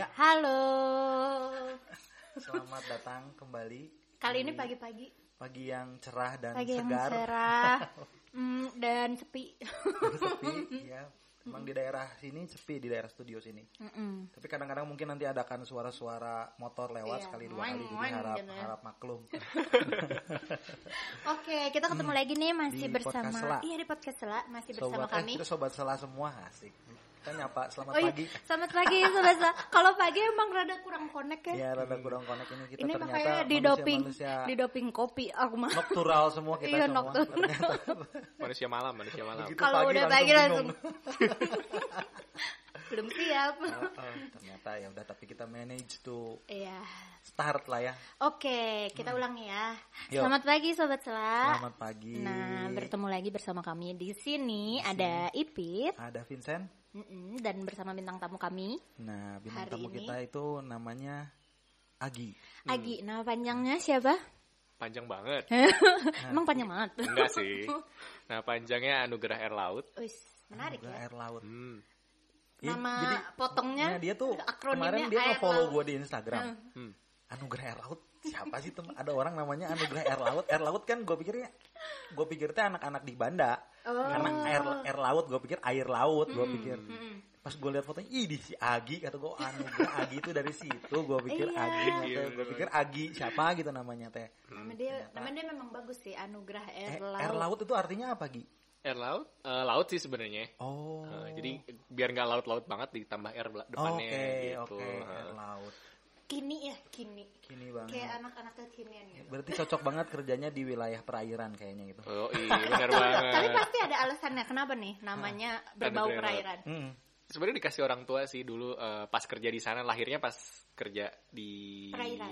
Ya, Halo. selamat datang kembali Kali ini pagi-pagi, pagi yang cerah dan pagi yang segar. cerah mm, dan sepi. sepi, ya. Emang di daerah sini sepi di daerah studio sini. Mm-mm. Tapi kadang-kadang mungkin nanti adakan suara-suara motor lewat Iya, sekali dua kali jadi harap gitu ya. harap maklum. Oke, kita ketemu lagi nih masih Di bersama. Iya di podcast Sela masih bersama Sobat, eh, kami. kita sobat sela semua asik. Kita nyapa selamat Oh iya, pagi. selamat pagi sobat Sela. Kalau pagi emang rada kurang connect ya. Ya rada kurang connect ini kita ini ternyata makanya di doping, di doping kopi aku mah. noctural semua kita Iya, semua. nocturnal. Manusia malam, manusia malam. Kalau udah pagi langsung belum siap. Oh, oh, ternyata ya udah tapi kita manage to Iya. start lah ya. Oke, kita ulangi ya. Yuk. Selamat pagi sobat Sela. Selamat pagi. Nah, bertemu lagi bersama kami di sini ada Ipit Ada Vincent. Mm-mm, dan bersama bintang tamu kami Nah, bintang Hari tamu ini- kita itu namanya Agi. Agi. Nama panjangnya siapa? Panjang banget. Emang panjang banget. Enggak sih. Nah, panjangnya Anugerah Air Laut. Wis, menarik Juga ya. air laut. Hmm. Iya, Nama jadi, potongnya nah, dia tuh akronimnya kemarin dia nge-follow gue di Instagram. Hmm. Anugerah air laut. Siapa sih teman? Ada orang namanya Anugerah air laut. Air laut kan gue pikirnya gue pikir teh anak-anak di Banda. Oh. Karena air air laut gue pikir air laut gue pikir. Mm-mm. Pas gue lihat fotonya, ih di si Agi kata gue Anugerah Agi itu dari situ gue pikir Iya. Agi Iya, gue pikir Agi siapa gitu namanya teh. Nama dia, nama dia memang bagus sih, Anugerah Air Eh, Laut. air laut itu artinya apa Gi? Air laut? Eh, laut sih sebenarnya. Oh. Eh, jadi biar nggak laut-laut banget ditambah air depannya Oke, gitu. oke, Eh, air laut. Kini ya, kini. Kini banget. Kayak anak-anak kekinian gitu. Berarti cocok banget kerjanya di wilayah perairan kayaknya gitu. Oh iya, benar banget. Tapi pasti ada alasannya kenapa nih namanya berbau Anugerah perairan. Hmm. Sebenarnya dikasih orang tua sih dulu eh, pas kerja di sana lahirnya pas kerja di Perairan.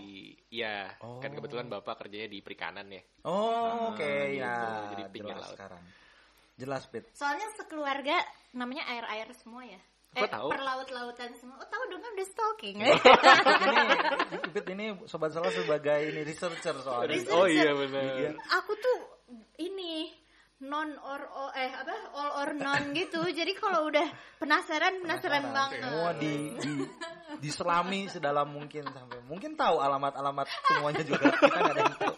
Iya, Oh. kan kebetulan bapak kerjanya di perikanan ya. Oh, oke gitu. ya. Jadi pinggir jelas laut. sekarang. Jelas, Pit. Soalnya sekeluarga namanya air-air semua ya. Kok eh, tahu? perlaut-lautan semua. Oh, tahu dong kan udah stalking. ini, Pit ini sobat salah sebagai ini researcher soalnya. Researcher. Oh iya Iya. benar. Aku tuh ini non or, or eh apa all or non gitu. Jadi kalau udah penasaran penasaran banget. Semua di, di diselami sedalam mungkin sampai mungkin tahu alamat-alamat semuanya juga kita nggak ada yang tahu.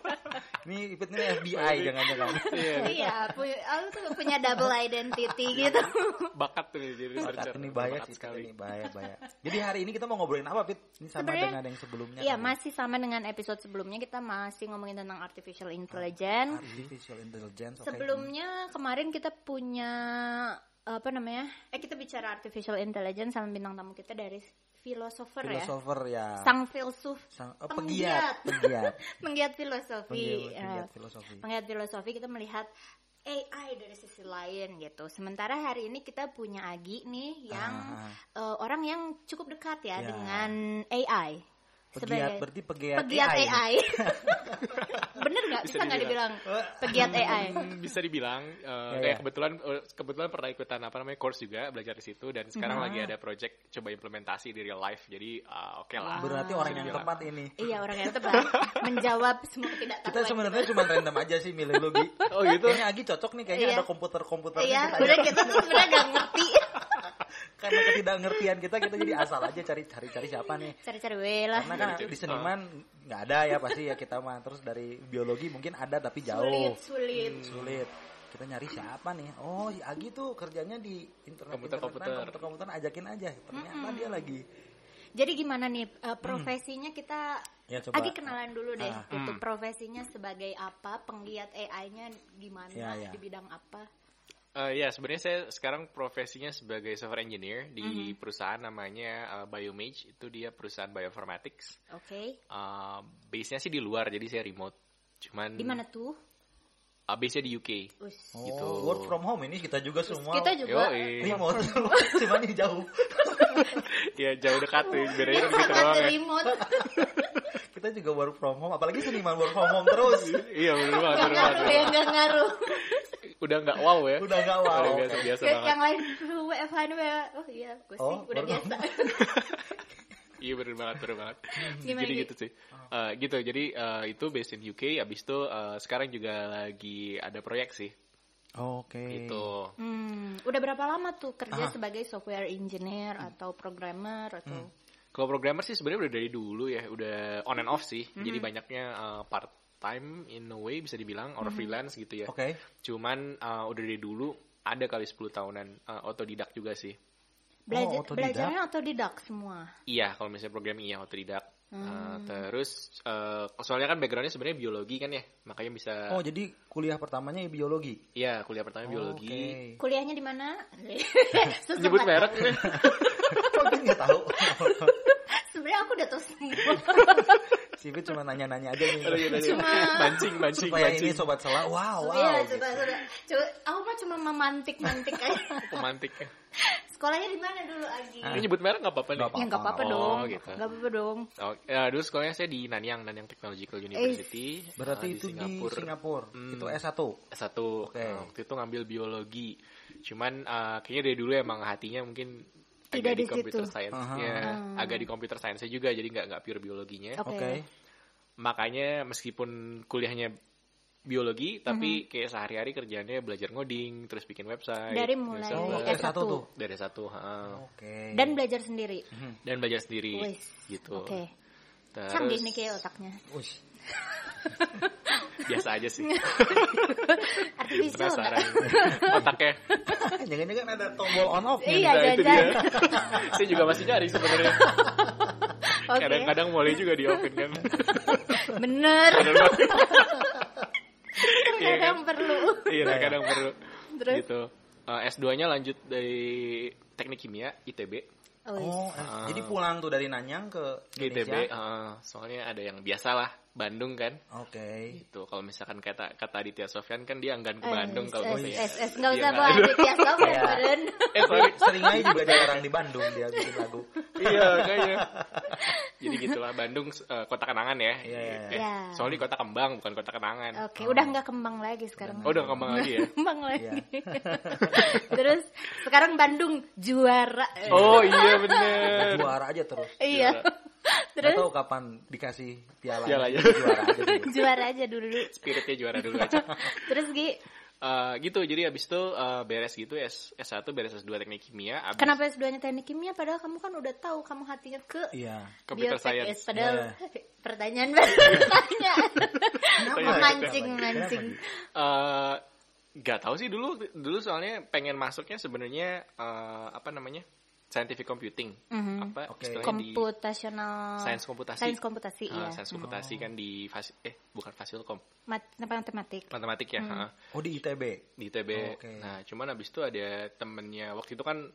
Ini Ipit ini FBI jangan-jangan. Iya, Iya, punya, aku tuh punya double identity gitu. bakat tuh nih jadi researcher. Bakat ini bahaya sih sekali. ini bahaya bahaya. Jadi hari ini kita mau ngobrolin apa, Pit? Ini sama Sebenarnya- dengan yang sebelumnya. Iya, tadi. masih sama dengan episode sebelumnya kita masih ngomongin tentang artificial intelligence. Artificial intelligence. oke. Sebelumnya kemarin kita punya apa namanya? Eh kita bicara artificial intelligence sama bintang tamu kita dari filosofer ya. filosofer ya. Sang filsuf, Sang, oh, Penggiat. pegiat. penggiat filosofi. Penggiat, Ya, penggiat filosofi. penggiat filosofi kita melihat AI dari sisi lain gitu. Sementara hari ini kita punya Agi nih yang Ah, eh, orang yang cukup dekat ya, Ya. dengan AI. Pegiat berarti pegiat, pegiat AI. AI. Nggak? Bisa nggak dibilang dibilang. pegiat AI? Bisa dibilang eh, Ya, kayak ya. kebetulan eh, kebetulan pernah ikutan apa namanya course juga belajar di situ dan sekarang Hmm. lagi ada project coba implementasi di real life jadi ah, oke lah Berarti orang yang dibilang. tepat ini. Iya orang yang tepat menjawab semua tidak Kita sebenarnya cuma random aja sih milih lu Gi. Oh, gitu? Kayaknya Agi cocok nih kayaknya Iya. ada komputer-komputernya Iya, kita udah kita tuh sebenarnya gak ngerti. Karena ketidakngertian kita kita jadi asal aja cari cari cari siapa nih. Cari-cari we lah. Karena kan di seniman nggak ada ya pasti ya kita mah terus dari biologi mungkin ada tapi Sulit, jauh. sulit. Sulit. Kita nyari siapa nih? Oh, si Agi tuh kerjanya di internet Komputer-komputer. internetan, komputer ajakin aja. Ternyata dia lagi Jadi gimana nih eh, profesinya kita Ya, coba. Agi kenalan dulu deh. Ah. Itu profesinya sebagai apa? Penggiat AI-nya gimana? Ya, ya. Di bidang apa? Eh, ya sebenarnya saya sekarang profesinya sebagai software engineer di Mm-hmm. perusahaan namanya eh, Biomage itu dia perusahaan bioinformatics Oke. Eh, base-nya sih di luar jadi saya remote cuman Di mana tuh? eh, base-nya di UK Us. oh, Gitu. work from home ini kita juga semua Kita juga Yoi. remote cuma ini jauh. ya jauh dekat tuh bedanya kan gitu doang ya remote. Kita juga work from home apalagi seniman work from home terus. iya bener banget Gak banget, ngaruh ya, gak ngaruh. Udah nggak wow ya Udah nggak wow. udah biasa biasa Kayak banget yang lain WFH ini WFH. Oh iya, gue sih Oh, udah baru biasa. Iya bener banget, bener banget. Gimana, jadi Gi? gitu sih. Eh, gitu, jadi eh, itu based in UK, abis itu eh, sekarang juga lagi ada proyek sih. Oke. Gitu. Hmm, udah berapa lama tuh kerja Ah. sebagai software engineer atau programmer atau Kalau programmer sih sebenarnya udah dari dulu ya, udah on and off sih. Mm-hmm. Jadi banyaknya uh, part time in a way bisa dibilang or Mm-hmm. freelance gitu ya. Oke. Cuman uh, udah dari dulu ada kali 10 tahunan uh, otodidak juga sih. Belajar, otodidak. belajarnya otodidak semua. Iya, kalau misalnya programming iya otodidak. Uh, Hmm. terus uh, soalnya kan backgroundnya sebenarnya biologi kan ya, makanya bisa Oh, jadi kuliah pertamanya biologi. Iya, kuliah pertama biologi. Oke. Kuliahnya di mana? Nyebut banget. merek ini. Kok dia nggak tahu? Sebenarnya aku udah tahu semua. Si Fit cuma nanya-nanya aja nih. Iya, iya, iya. Cuma- mancing, mancing, Supaya mancing. ini sobat salah. Wow, wow. Iya, gitu. coba, coba, coba. Aku mah cuma memantik-mantik aja. Pemantiknya. Sekolahnya di mana dulu, Agi? Ini nyebut merek nggak apa-apa nih. Nggak Ya nggak apa-apa Oh, dong. gitu. Nggak apa-apa dong. Oh, ya, dulu sekolahnya saya di Nanyang, Nanyang Technological University. Berarti uh, itu di Singapura. Hmm. Itu S1. S1. Oke. Nah, waktu itu ngambil biologi. Cuman uh, kayaknya dari dulu emang hatinya mungkin Tidak agak di di computer situ. science-nya, Aha. agak di computer science juga jadi nggak nggak pure biologinya. Oke. Oke. Makanya meskipun kuliahnya biologi tapi kayak sehari-hari kerjanya belajar ngoding, terus bikin website. Dari mulai Oh, S1. S1 tuh. dari satu. Oke. Dan belajar sendiri. dan belajar sendiri Wis. gitu. Oke. Terus Canggih nih kayak otaknya. Ush. biasa aja sih. Artificial Penasaran otaknya. Jangan-jangan ada tombol on off. Iya, Nah, itu dia. Saya juga masih cari sebenarnya. Oke. Kadang-kadang boleh juga di open kan. Bener. Iya Kadang kan? perlu. Iya, kadang perlu. Terus? Gitu. Eh, S2-nya lanjut dari Teknik Kimia ITB. Oh. Oh, jadi pulang tuh dari Nanyang ke ITB, Indonesia. eh, soalnya ada yang biasa lah, Bandung kan. Oke. Gitu. Kalau misalkan kata kata Aditya Sofyan kan dia enggan ke Eh, Bandung kalau es, katanya. es, es. Nggak Iya, usah nggak? bawa Aditya Sofyan, Iya. Eh, sorry. Sering aja juga ada orang di Bandung dia bikin lagu. iya, kayaknya. Jadi gitulah Bandung eh, kota kenangan ya. Iya, iya, Eh, iya. Soalnya kota kembang bukan kota kenangan. Oke, udah nggak kembang lagi sekarang. Oh, udah kembang lagi ya. Kembang lagi. Terus sekarang Bandung juara. Oh iya bener. Juara aja terus. Iya. Gak Terus tahu kapan dikasih piala. Juara aja dulu. juara aja dulu. Spiritnya juara dulu aja. Terus Gi, Eh, gitu jadi abis itu eh, beres gitu S S1 beres S2 teknik kimia abis kenapa S2-nya teknik kimia padahal kamu kan udah tahu kamu hatinya ke Iya. computer biotek science S. Padahal Iya. pertanyaan pertanyaan. Kenapa? mancing Kenapa? mancing. Eh, Gak tahu sih dulu dulu soalnya pengen masuknya sebenarnya eh, apa namanya scientific computing Mhm. apa Oke. istilahnya di Komputasional. sains komputasi Sains komputasi, Ah, iya. sains komputasi kan di fasi, eh bukan fasilkom Mat- matematik. matematik ya ha. Oh di ITB. di ITB Oh, oke. nah cuman abis itu ada temennya waktu itu kan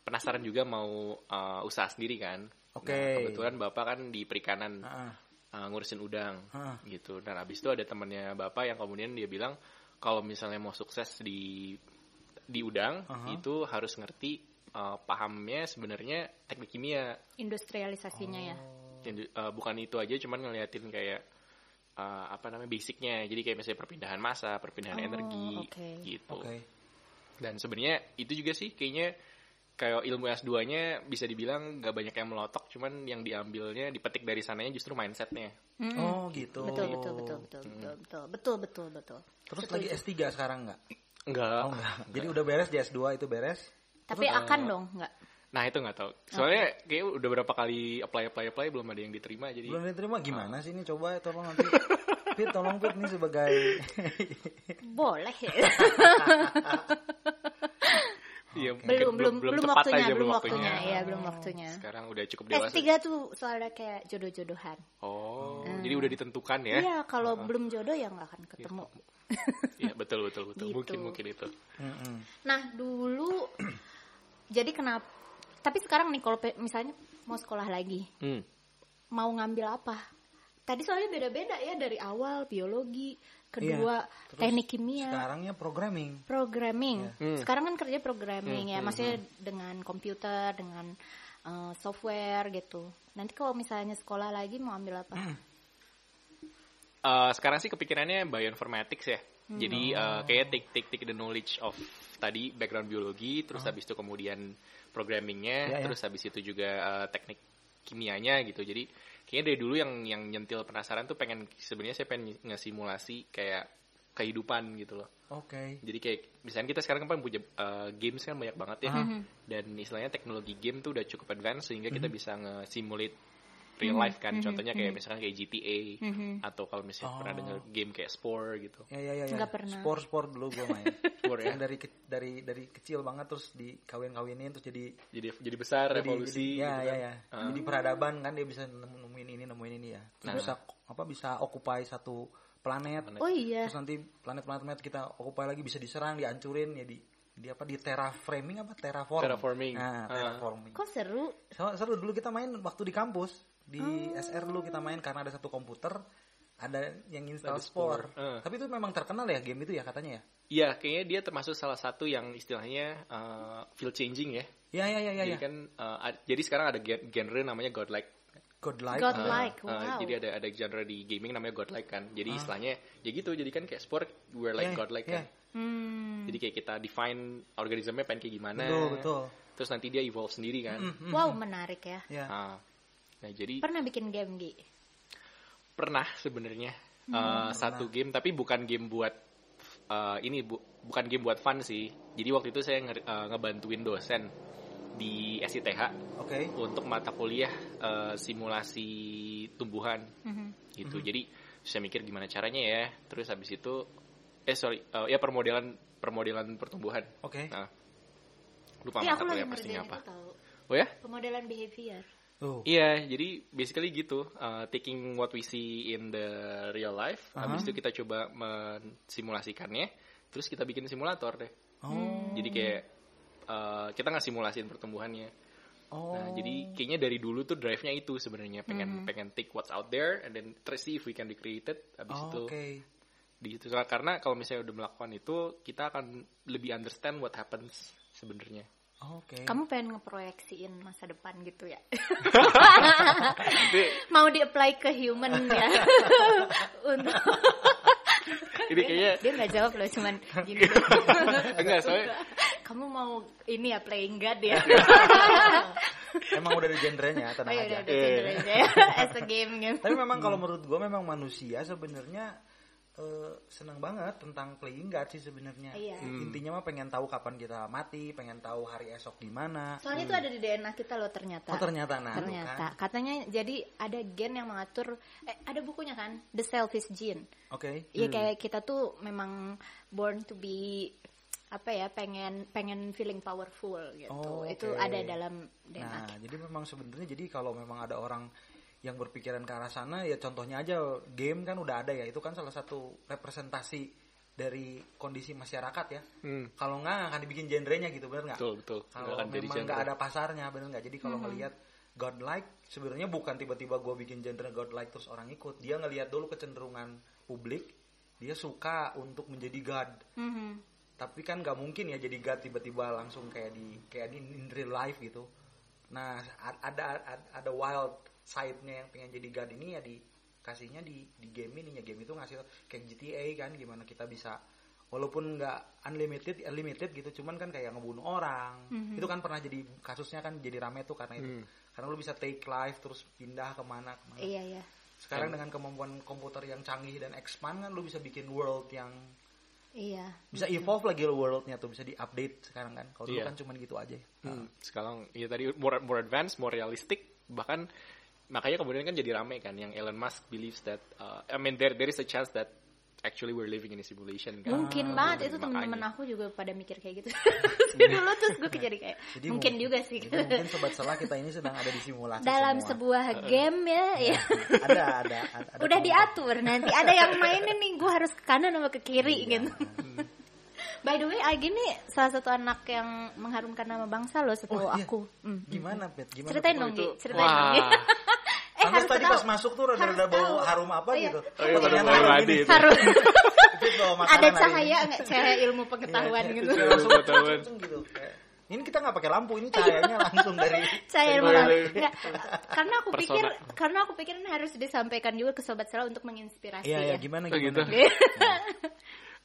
penasaran juga mau eh, usaha sendiri kan Oke. Nah, kebetulan bapak kan di perikanan Ah, uh, ngurusin udang Ah. gitu dan abis itu ada temannya bapak yang kemudian dia bilang kalau misalnya mau sukses di di udang Aha. itu harus ngerti uh, pahamnya sebenarnya teknik kimia industrialisasinya ya? oh. ya Indu, uh, bukan itu aja cuman ngeliatin kayak uh, apa namanya basicnya jadi kayak misalnya perpindahan massa perpindahan oh, energi okay. gitu okay. dan sebenarnya itu juga sih kayaknya kayak ilmu S2-nya bisa dibilang gak banyak yang melotok, cuman yang diambilnya dipetik dari sananya justru mindsetnya. Hmm. Oh gitu. Betul betul betul betul hmm. betul betul betul betul. Terus betul, lagi S3 sekarang nggak? Enggak. Oh, enggak. Jadi udah beres di S2 itu beres? Tapi akan dong nggak? Nah itu nggak tahu. Soalnya kayak udah berapa kali apply apply apply belum ada yang diterima jadi. Belum diterima gimana sih ini coba ya tolong nanti. Fit tolong Fit nih sebagai Boleh ya. Iya, belum belum belum, tepat waktunya, aja, belum waktunya. Iya, belum waktunya. Sekarang udah cukup dewasa. S3 tuh soalnya kayak jodoh-jodohan. Oh, jadi udah ditentukan ya? Iya, kalau belum jodoh ya nggak akan ketemu. Iya betul betul betul. Gitu. Mungkin mungkin itu. Nah, dulu jadi kenapa tapi sekarang nih kalau misalnya mau sekolah lagi, Hmm. mau ngambil apa? Tadi soalnya beda-beda ya dari awal biologi, kedua Iya, terus teknik kimia, Sekarangnya programming. programming. Hmm. Sekarang kan kerja programming ya, maksudnya dengan komputer, dengan uh, software gitu. Nanti kalau misalnya sekolah lagi mau ambil apa? Eh, sekarang sih kepikirannya bioinformatics ya. Jadi eh, kayak take take take the knowledge of tadi background biologi, terus habis itu kemudian programmingnya, Ya, ya. terus habis itu juga eh, teknik kimianya gitu. Jadi kayaknya dari dulu yang yang nyentil penasaran tuh pengen sebenarnya saya pengen ngesimulasi kayak kehidupan gitu loh. Oke. Jadi kayak misalnya kita sekarang kan punya uh, games kan banyak banget ya. Dan istilahnya teknologi game tuh udah cukup advance sehingga kita bisa nge-simulate real life kan. Contohnya kayak misalkan kayak GTA atau kalau misalnya pernah Oh. denger game kayak Spore gitu. Ya ya ya. ya. Nggak pernah. Sport sport dulu gue main. Spore ya. Yang dari ke- dari dari kecil banget terus dikawin-kawinin terus jadi Jadi jadi besar jadi, revolusi. jadi- ya gitu ya kan. ya. Ah. Jadi peradaban kan dia bisa nemu- nemuin ini nemuin ini ya. Terus Nah. bisa apa bisa occupy satu planet. Oh iya. Terus nanti planet-planet kita occupy lagi bisa diserang, dihancurin ya di di apa di terraframing apa terraform. Terraforming. Nah, Ah. terraforming. Kok seru? So- seru dulu kita main waktu di kampus di Oh. SR dulu kita main karena ada satu komputer ada yang install Spore. Spore. Eh. Tapi itu memang terkenal ya game itu ya katanya ya. Iya, kayaknya dia termasuk salah satu yang istilahnya uh, field changing ya. Ya ya ya ya. jadi ya. kan uh, ad- jadi sekarang ada gen- genre namanya godlike. Godlike. Godlike. Uh, uh, wow. jadi ada ada genre di gaming namanya godlike kan. Jadi istilahnya ya gitu. Jadi kan kayak sport we're like Yeah, godlike yeah. kan. Hmm. Jadi kayak kita define organismenya pengen kayak gimana. Betul betul. Terus nanti dia evolve sendiri kan. Wow, menarik ya. Ya. Ah. Nah jadi Pernah bikin game Gi? pernah sebenarnya Hmm, uh, satu game tapi bukan game buat uh, ini bu, bukan game buat fun sih. Jadi waktu itu saya nge- uh, ngebantuin dosen di SITH Oke. untuk mata kuliah uh, simulasi tumbuhan Mhm. gitu. Jadi saya mikir gimana caranya ya. Terus habis itu eh sorry uh, ya permodelan permodelan pertumbuhan. Oke. Nah, lupa Iya, mata kuliah pastinya apa. tahu. Oh ya? Pemodelan behavior. Tuh. Iya, jadi basically gitu, uh, taking what we see in the real life, habis itu kita coba mensimulasikannya, terus kita bikin simulator deh. Oh. Jadi kayak uh, kita nggak simulasiin pertumbuhannya. Oh. Nah, jadi kayaknya dari dulu tuh drive-nya itu sebenarnya pengen pengen take what's out there and then try see if we can recreate it. Habis Oh, itu Oke. di situ karena kalau misalnya udah melakukan itu, kita akan lebih understand what happens sebenarnya. Oke. Kamu pengen ngeproyeksiin masa depan gitu ya? Mau di-apply ke human ya? Untuk ini kayaknya dia nggak jawab loh, cuman gini. enggak soalnya Kamu mau ini ya playing God ya? Emang udah ada genrenya, Oh tenang ya aja. udah, udah Iya. gendernya ya. As a game game. Tapi memang kalau menurut gue memang manusia sebenarnya eh, senang banget tentang playing God sih sebenarnya. Iya. Intinya mah pengen tahu kapan kita mati, pengen tahu hari esok di mana. Soalnya itu ada di DNA kita loh ternyata. Oh ternyata nah ternyata kan. katanya jadi ada gen yang mengatur eh ada bukunya kan The Selfish Gene Oke. ya kayak kita tuh memang born to be apa ya pengen pengen feeling powerful gitu Oh, itu oke. ada dalam DNA Nah, kita. jadi memang sebenarnya jadi kalau memang ada orang yang berpikiran ke arah sana ya contohnya aja game kan udah ada ya itu kan salah satu representasi dari kondisi masyarakat ya. Hmm. Kalau nggak akan dibikin genrenya gitu bener nggak? Betul, betul. Kalau memang genre. nggak ada pasarnya bener nggak? Jadi kalau ngelihat godlike sebenarnya bukan tiba-tiba gue bikin genre godlike terus orang ikut. Dia ngelihat dulu kecenderungan publik, dia suka untuk menjadi god. Mhm. Tapi kan nggak mungkin ya jadi god tiba-tiba langsung kayak di kayak di in real life gitu. Nah ada ada, ada wild side-nya yang pengen jadi god ini ya dikasihnya di di game ini. Ya game itu ngasih kayak GTA kan gimana kita bisa walaupun nggak unlimited unlimited gitu cuman kan kayak ngebunuh orang. Itu kan pernah jadi kasusnya kan jadi rame tuh karena itu. Karena lu bisa take life terus pindah ke mana ke mana. Iya iya. Sekarang dengan kemampuan komputer yang canggih dan expand kan lu bisa bikin world yang iya. bisa evolve lagi lo worldnya tuh bisa diupdate sekarang kan. Kalau dulu Iya. kan cuman gitu aja Hmm, sekarang ya tadi more more advanced, more realistic, bahkan makanya kemudian kan jadi rame kan yang Elon Musk believes that uh, I mean there there is a chance that actually we're living in a simulation kan. mungkin banget itu temen-temen aku juga pada mikir kayak gitu dulu terus gue jadi kayak Jadi mungkin mung- juga sih jadi mungkin sobat salah kita ini sedang ada di simulasi dalam semua. sebuah game ya, ya. ada ada, ada, ada udah diatur nanti ada yang mainin nih gue harus ke kanan sama ke kiri Iya. gitu by the way Agi nih salah satu anak yang mengharumkan nama bangsa loh setahu Oh, iya. aku Hmm. gimana pet gimana ceritain dong Gi itu- ceritain dong Gi Eh Pantes harus tadi tahu pas masuk tuh rada-rada bau harum apa Oh, iya. gitu Oh, iya, ternyata Pet bawa makanan ada cahaya ini. nggak cahaya ilmu pengetahuan Iya, gitu langsung Pengetahuan. langsung gitu kayak, ini kita nggak pakai lampu ini cahayanya langsung dari cahaya ilmu pengetahuan. Nggak, karena aku Persona. pikir karena aku pikir ini harus disampaikan juga ke sobat salah untuk menginspirasi iya ya ya gimana Oh, gitu. gimana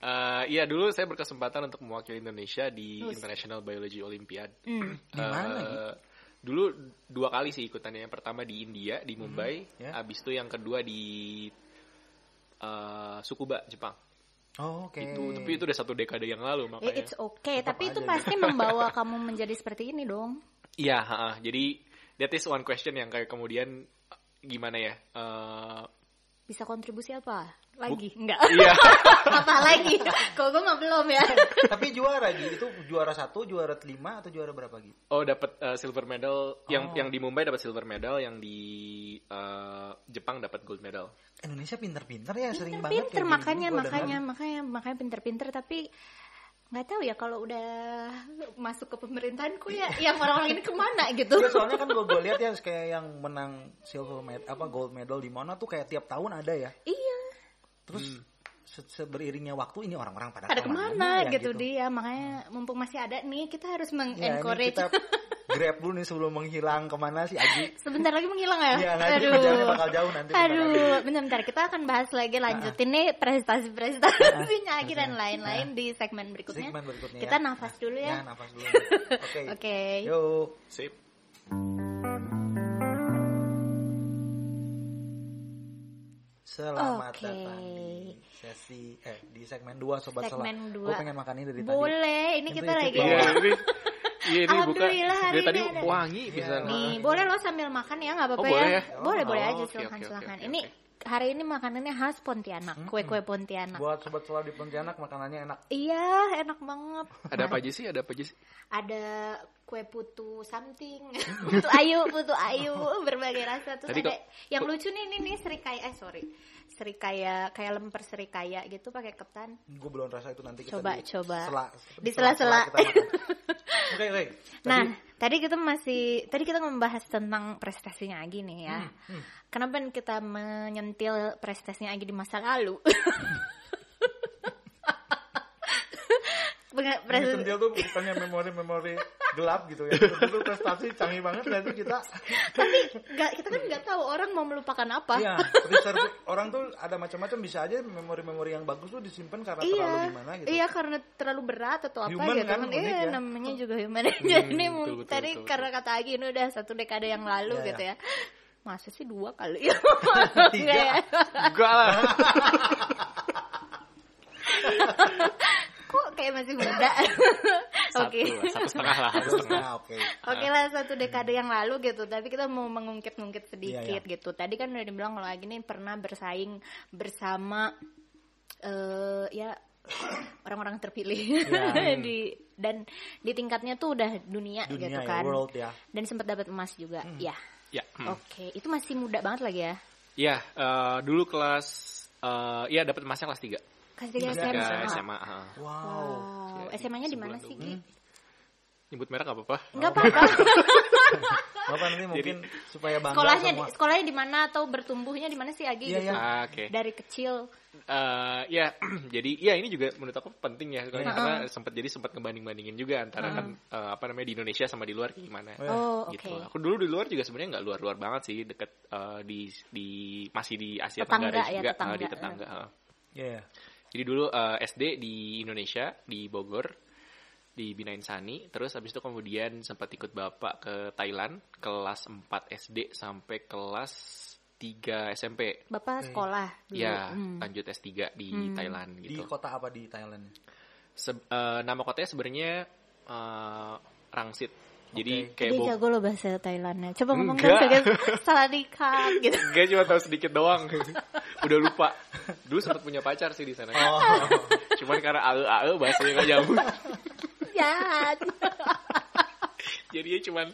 Uh, iya dulu saya berkesempatan untuk mewakili Indonesia di Terus. International Biology Olympiad. Hmm. Di mana, Eh, dulu dua kali sih ikutannya. Yang pertama di India di Mumbai, ya. habis itu yang kedua di eh, Tsukuba Jepang. Oh, oke. Itu tapi itu udah satu dekade yang lalu Ya, makanya. it's okay, Tetap tapi itu aja pasti membawa kamu menjadi seperti ini dong. Iya, ha-ha. jadi that is one question yang kayak kemudian gimana ya? eh, Bisa kontribusi apa? Lagi? Enggak. Iya. apa lagi? Kok gue mah belum ya. Tapi juara Gi, itu juara satu, juara lima atau juara berapa Gi? Oh dapat eh, silver medal yang Oh. yang di Mumbai dapat silver medal, yang di eh, Jepang dapat gold medal. Indonesia pinter-pinter ya, sering banget pinter kayak makanya makanya dengar. makanya makanya pinter-pinter tapi nggak tahu ya kalau udah masuk ke pemerintahanku ya yang orang-orang ini ke mana gitu Iya, soalnya kan gue lihat ya kayak yang menang silver medal apa gold medal di mana tuh kayak tiap tahun ada ya. iya Terus se- seberiringnya waktu ini orang-orang pada, ada ke mana ya, gitu, dia makanya mumpung masih ada nih kita harus Ya, mengencourage kita grab dulu nih sebelum menghilang ke mana sih Agi? sebentar lagi menghilang ya Iya, nanti jalannya bakal jauh nanti. aduh bentar-bentar kita akan bahas lagi lanjutin nih prestasi-prestasinya Agi dan lain-lain di segmen berikutnya Segmen berikutnya kita ya. nafas dulu Ya, ya nafas dulu. Oke. oke Yuk. Sip. Selamat Oke. datang di sesi eh di segmen 2 sobat Segmen Salah. dua. Gue pengen makan ini dari tadi. boleh ini Itu kita lagi ya. Iya ini Iya ini buka Alhamdulillah hari dari tadi ini ada. wangi Iya. bisa. Nih, boleh lo sambil makan ya, nggak apa-apa Oh, boleh ya. ya? Boleh, Oh, boleh aja oke, silakan, oke, silakan. oke, Ini hari ini makanannya khas Pontianak, kue-kue Pontianak. Buat sobat Salah di Pontianak makanannya enak. Iya, enak banget. Ada apa aja sih? Ada apa aja sih? Ada kue putu something, putu ayu, putu ayu, berbagai rasa. Terus Tadi ada kok- yang lucu nih, nih, nih serikaya, eh sorry, serikaya kayak lemper serikaya gitu pakai ketan. Gue belum rasa itu nanti kita Coba, di coba. sela- Di sela-sela. Oke, oke. Nah, tadi kita masih tadi kita membahas tentang prestasinya Agi nih ya. Hmm, Kenapa kita menyentil prestasinya Agi di masa lalu? Sentil tuh bukannya memori-memori gelap gitu ya. Itu prestasi canggih banget ya sih kita. tapi nggak- kita kan nggak tahu orang mau melupakan apa. Iya, research orang tuh ada macam-macam bisa aja memori-memori yang bagus tuh disimpan karena Iya, terlalu gimana gitu. iya karena terlalu berat atau apa Human gitu kan, kan? Iya, ya. namanya juga human. Jadi betul, mungkin betul, tadi betul, karena kata Agi ini udah satu dekade yang lalu Iya, gitu iya. ya. Masa sih dua kali ya? Tiga. Nggak ya? Enggak lah. Kok kayak masih muda? Oke. satu setengah lah, satu setengah. Nah, oke. Oke lah satu dekade yang lalu gitu, tapi kita mau mengungkit-ungkit sedikit Iya, iya. gitu. Tadi kan udah dibilang kalau lagi nih pernah bersaing bersama eh ya orang-orang terpilih Iya. di dan di tingkatnya tuh udah dunia, Dunia gitu ya, kan. world ya. Dan sempat dapat emas juga. Ya. Ya. hmm. Oke, itu masih muda banget lagi ya. Ya, eh, dulu kelas eh ya dapat emasnya kelas 3. Kelas tiga Tiga SMA. SMA. ha. Wow. Wow. Ya, SMA-nya di mana sih, dulu. Gi? Nyebut merek gak apa-apa. Enggak apa-apa. Bapak nanti mungkin supaya bangga Sekolahnya semua. sekolahnya di mana atau bertumbuhnya di mana sih Agi Iya, gitu? iya. Ah, Oke. Dari kecil. Eh, ya, jadi ya ini juga menurut aku penting ya karena Iya. karena sempat jadi sempat ngebanding-bandingin juga antara kan eh, apa namanya di Indonesia sama di luar kayak gimana. Oh, oke. gitu. Aku dulu di luar juga sebenarnya nggak luar-luar banget sih, deket eh, di di masih di Asia Tetangga Tenggara ya, juga, tetangga. di tetangga. eh. Iya. Jadi dulu eh, SD di Indonesia di Bogor di Bina Insani, terus habis itu kemudian sempat ikut bapak ke Thailand kelas 4 SD sampai kelas 3 SMP. Bapak sekolah dulu. Ya, Hmm. lanjut S3 di Thailand Di gitu. kota apa di Thailand? Se- eh, nama kotanya sebenarnya eh, Rangsit. Jadi Oke. kayak Dia jago loh bahasa Thailandnya. Coba ngomong Enggak. dong salah dikat gitu. Enggak cuma tahu sedikit doang. Udah lupa. Dulu sempat punya pacar sih di sana. Oh. Cuman karena ae-ae bahasanya nggak nyambung. Jahat. Jadinya cuman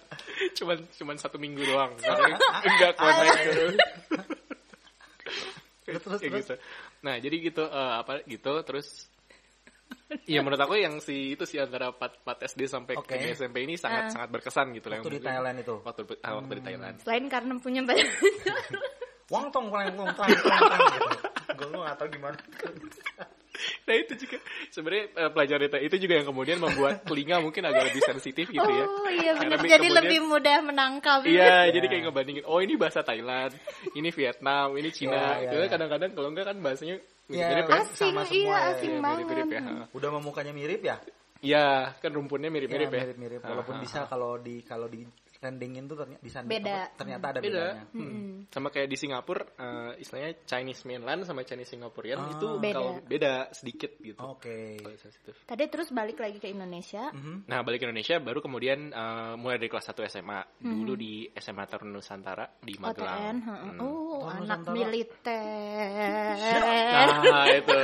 cuman cuman satu minggu doang. Karena enggak connect gitu. Terus, terus, Kayak terus. gitu. Nah, jadi gitu eh, apa gitu terus Iya menurut aku yang si itu sih antara 4, 4 SD sampai Oke. ke SMP ini sangat Ah. sangat berkesan gitu lah. Waktu di Thailand itu. Waktu ah, waktu di Thailand. Selain karena punya banyak Wang tong paling wong tong tong tong gitu. Gue nggak tahu gimana. Nah itu juga sebenarnya eh, pelajaran itu, itu juga yang kemudian membuat telinga mungkin agak lebih sensitif gitu ya. Oh iya benar. Jadi kemudian- lebih mudah menangkap. Iya, Iya. jadi kayak ngebandingin. Oh ini bahasa Thailand, ini Vietnam, ini Cina. Iya, gitu iya. kadang-kadang kalau enggak kan bahasanya Iya, mirip-mirip ya. Asing, Sama semua iya ya, asing Iya, banget. mirip-mirip ya. ha. Udah memukanya mirip ya? Iya, kan rumputnya mirip-mirip ya. mirip-mirip. Ha, Walaupun bisa kalau di kalau di trendingin tuh ternyata di sana Beda. apa, ternyata ada Beda. bedanya. Hmm. Sama kayak di Singapura, eh, istilahnya Chinese mainland sama Chinese Singaporean Ah. itu Beda. kalau beda sedikit gitu. Oke. Sensitif. Tadi terus balik lagi ke Indonesia. Mhm. Nah balik ke Indonesia baru kemudian eh, mulai dari kelas 1 SMA dulu Hmm. di SMA Taruna Nusantara di OTN, Magelang. heeh. Hmm. oh anak Nusantara. militer. Nah itu.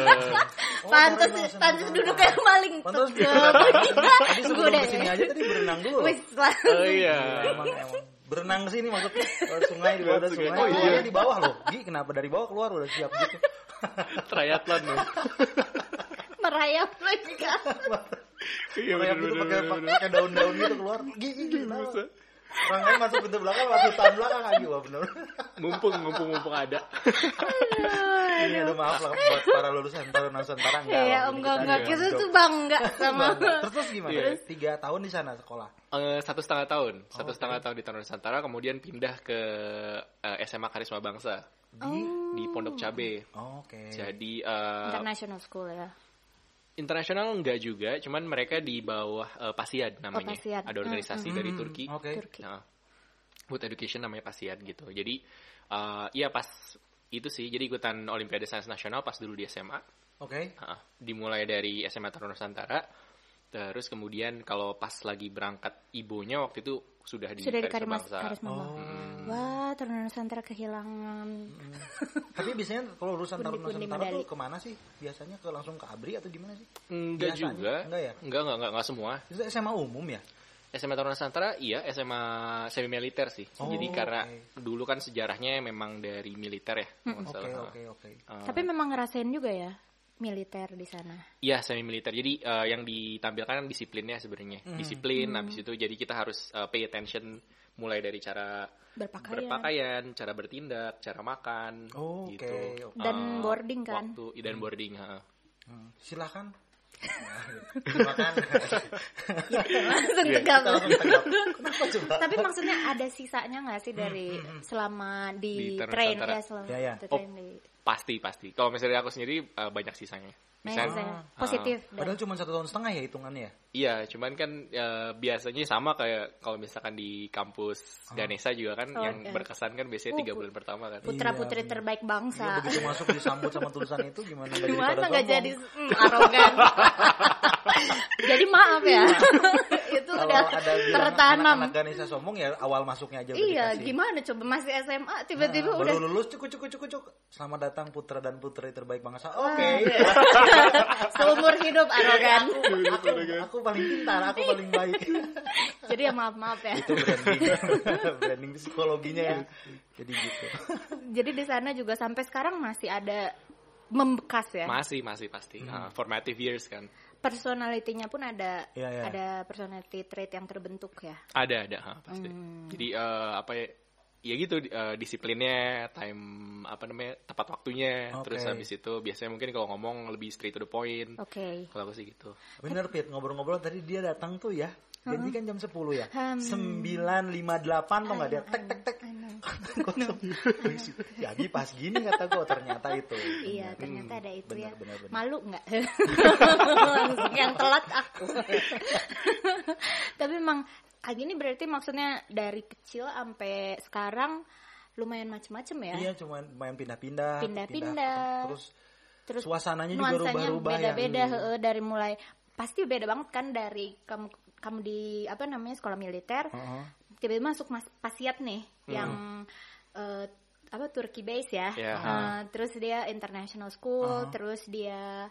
Oh, pantes Taruna Nusantara. pantes duduknya paling Pantas tegap. gitu. Tadi Gue sebelum deh. ke sini aja tadi berenang dulu. Wis. Oh iya. Emang emang berenang ke sini maksudnya sungai di bawah ada Sungai. sungai. Oh, iya. iya di bawah loh. Gi kenapa dari bawah keluar udah siap gitu. Triathlon loh. Merayap lagi kan. Iya Kayak gitu pakai pakai daun-daun gitu keluar. Gi gi gi. kenapa? Orang lain masuk pintu belakang masuk hutan belakang aja wah bener. Mumpung mumpung mumpung ada. Ini aduh maaf lah buat para lulusan Taruna Nusantara enggak. Iya, enggak kita enggak kita tuh bangga sama Terus terus gimana? Iya. Tiga tahun di sana sekolah. Eh, satu setengah tahun, satu oke. setengah tahun di Taruna Nusantara, kemudian pindah ke eh, SMA Karisma Bangsa Di di Pondok Cabe. Oh, Oke. Jadi eh, international school ya. Internasional enggak juga, cuman mereka di bawah eh, Pasiad namanya. Pasiad. Ada organisasi Hmm, dari hmm, Turki. Oke. Turki. Nah, Food Education namanya Pasiad gitu. Jadi eh iya pas itu sih, jadi ikutan Olimpiade Sains Nasional pas dulu di SMA. Oke. Heeh. dimulai dari SMA Taruna Nusantara. Terus kemudian kalau pas lagi berangkat ibunya waktu itu sudah di Sudah di Karisma. Karisma Oh. Bangsa. Wah, Taruna Nusantara kehilangan. Tapi biasanya kalau urusan Taruna Nusantara tuh medali. ke mana sih? Biasanya ke langsung ke Abri atau gimana sih? Enggak Biasanya? juga. Enggak ya? Enggak, enggak, enggak, enggak semua. Itu SMA umum ya? SMA Taruna Nusantara iya, SMA semi militer sih. Oh, Jadi karena dulu kan sejarahnya memang dari militer ya. Oke, oke, oke. Eh, Tapi memang ngerasain juga ya militer di sana. Iya semi militer. Jadi eh, yang ditampilkan kan disiplinnya sebenarnya. Hmm. Disiplin. Habis itu jadi kita harus eh, pay attention mulai dari cara Berpakaian. berpakaian, cara bertindak, cara makan, Oh, gitu. oke. Dan Eh, boarding kan? Waktu dan boarding. ha. Hmm, Silakan. Makan. Langsung Iya, tegap. Tapi maksudnya ada sisanya nggak sih dari selama di, Di train ya selama Ya, ya. di Oh, train di Pasti pasti. Kalau misalnya aku sendiri eh, banyak sisanya. Banyak Misalnya, sisanya. positif. dan- Padahal cuma satu tahun setengah ya hitungannya ya? iya, cuman kan eh, biasanya sama kayak kalau misalkan di kampus Ganesa juga kan Oh, yang iya. berkesan kan biasanya Uh, tiga bulan pertama kan. Putra Iya, putri bener. terbaik Iya, bangsa. begitu masuk disambut sama tulisan itu gimana Gimana nggak jadi hmm, arogan? jadi maaf ya. Itu Kalau udah ada tertanam. anak-anak Ganesha sombong ya awal masuknya aja udah Iya, dikasih. gimana coba masih SMA tiba-tiba Nah, udah lulus cukup cukup cukup cukup. Selamat datang putra dan putri terbaik bangsa. Ah, Oke. iya. seumur hidup arogan. aku, aku paling pintar, aku paling baik. Jadi ya maaf-maaf ya. itu branding, branding psikologinya ya. Jadi gitu. Jadi di sana juga sampai sekarang masih ada membekas ya. Masih masih pasti. Hmm. Ah, formative years kan. Personality-nya pun ada Iya, iya. ada personality trait yang terbentuk ya. Ada ada ha, pasti. Hmm. Jadi eh, apa ya? Ya gitu eh, disiplinnya, time apa namanya tepat waktunya. Oke. Terus habis itu biasanya mungkin kalau ngomong lebih straight to the point. Oke. Kalau aku sih gitu. Bener Pit, ngobrol-ngobrol tadi dia datang tuh ya. Janji kan jam 10 ya. Hmm. 9.58 tuh nggak dia tek tek tek. Jadi pas gini kata gue ternyata itu. Iya, ternyata ada itu ya. Malu nggak? Yang telat aku. Tapi memang kayak gini berarti maksudnya dari kecil sampai sekarang lumayan macem-macem ya. Iya cuma main pindah-pindah. Pindah-pindah. Terus Terus suasananya juga rubah-rubah ya. beda-beda heeh, dari mulai pasti beda banget kan dari kamu kamu di apa namanya sekolah militer Heeh. tiba-tiba masuk mas pasiat nih yang eh, apa Turki base ya Ya. Eh, terus dia international school terus dia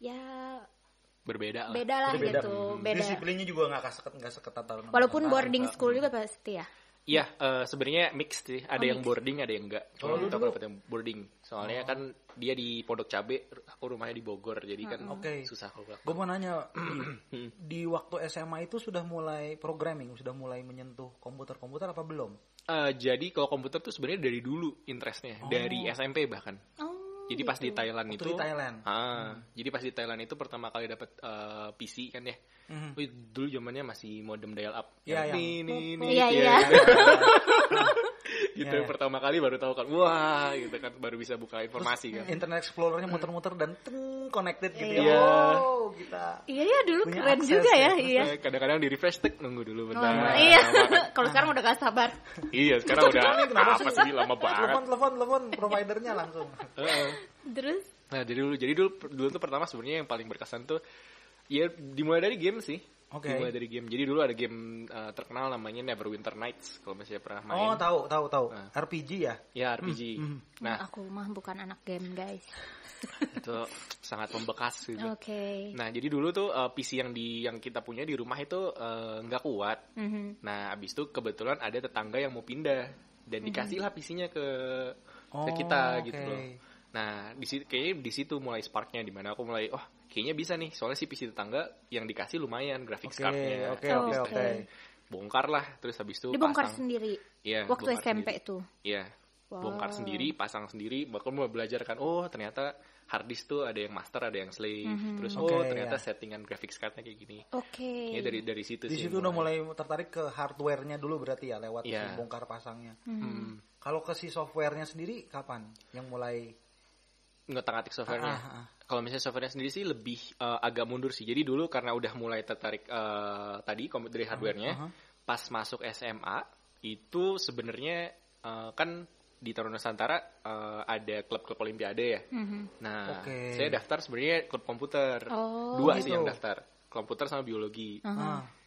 ya Berbeda lah. beda lah gitu Hmm. beda Disiplinnya juga nggak kasekat nggak seketat Taruna walaupun boarding school juga pasti ya Iya, eh, sebenarnya mix sih. Ada Oh, yang mix. boarding, ada yang enggak. Cuma kita dulu? dapat yang boarding. Soalnya kan dia di Pondok Cabe, aku rumahnya di Bogor, jadi kan Oke. susah kalau. Gue mau nanya, di, di waktu SMA itu sudah mulai programming, sudah mulai menyentuh komputer-komputer apa belum? Eh, jadi kalau komputer tuh sebenarnya dari dulu interestnya, dari SMP bahkan. oh Jadi pas di Thailand Waktu itu, di Thailand. Ah, jadi pas di Thailand itu pertama kali dapat eh, PC kan ya. Mhm. Wih, dulu zamannya masih modem dial up. Iya, yang- nih, nih, nih, Iya, gitu iya. ya. gitu Iya. pertama kali baru tahu kan wah gitu kan baru bisa buka informasi kan Internet Explorer-nya muter-muter dan teng connected gitu Iya. ya. Wow, kita Iya ya dulu Punya keren juga ya. ya, iya. Eh, kadang-kadang di refresh tek nunggu dulu Oh, bentar iya. Lama kan. Kalau sekarang udah gak sabar. iya sekarang udah Ini kenapa apa sih lama banget telepon telepon telepon providernya langsung. Heeh. Terus nah jadi dulu jadi dulu dulu tuh pertama sebenarnya yang paling berkesan tuh ya dimulai dari game sih Oke. dimulai dari game jadi dulu ada game eh, terkenal namanya Neverwinter Nights kalau masih pernah main Oh, tahu tahu tahu. Nah. RPG ya? ya RPG nah, nah aku mah bukan anak game, guys. itu sangat membekas gitu Oke. Nah, jadi dulu tuh eh, PC yang di yang kita punya di rumah itu eh, nggak kuat. Mhm. Nah, abis itu kebetulan ada tetangga yang mau pindah dan dikasihlah PC-nya ke Oh, ke kita gitu oke. loh. Nah, di situ kayaknya di situ mulai sparknya di mana aku mulai oh, kayaknya bisa nih. Soalnya si PC tetangga yang dikasih lumayan graphics Oke, card-nya. oke, Oh, oke, oke. oke. Bongkar lah, terus habis itu Dibongkar pasang. sendiri. Iya, Waktu bongkar SMP sendiri. tuh. Iya. Wow. Bongkar sendiri, pasang sendiri, bahkan mau belajar kan, oh ternyata hard disk tuh ada yang master, ada yang slave. Mhm. Terus Oke, oh ternyata ya. settingan graphics card-nya kayak gini. Oke. Ya dari dari situ Di sih. situ udah mulai tertarik ke hardware-nya dulu berarti ya lewat Iya. si bongkar pasangnya. Hmm. Kalau ke si software-nya sendiri kapan yang mulai ngotak-ngatik softwarenya. Ah, ah, ah. Kalau misalnya softwarenya sendiri sih lebih eh, agak mundur sih. Jadi dulu karena udah mulai tertarik eh, tadi kom- dari hardwarenya, aha. pas masuk SMA itu sebenarnya eh, kan di Taruna Nusantara eh, ada klub-klub olimpiade ya. Mhm. Nah, Oke. saya daftar sebenarnya klub komputer. Oh, Dua sih gitu. yang daftar. Komputer sama biologi. Aha.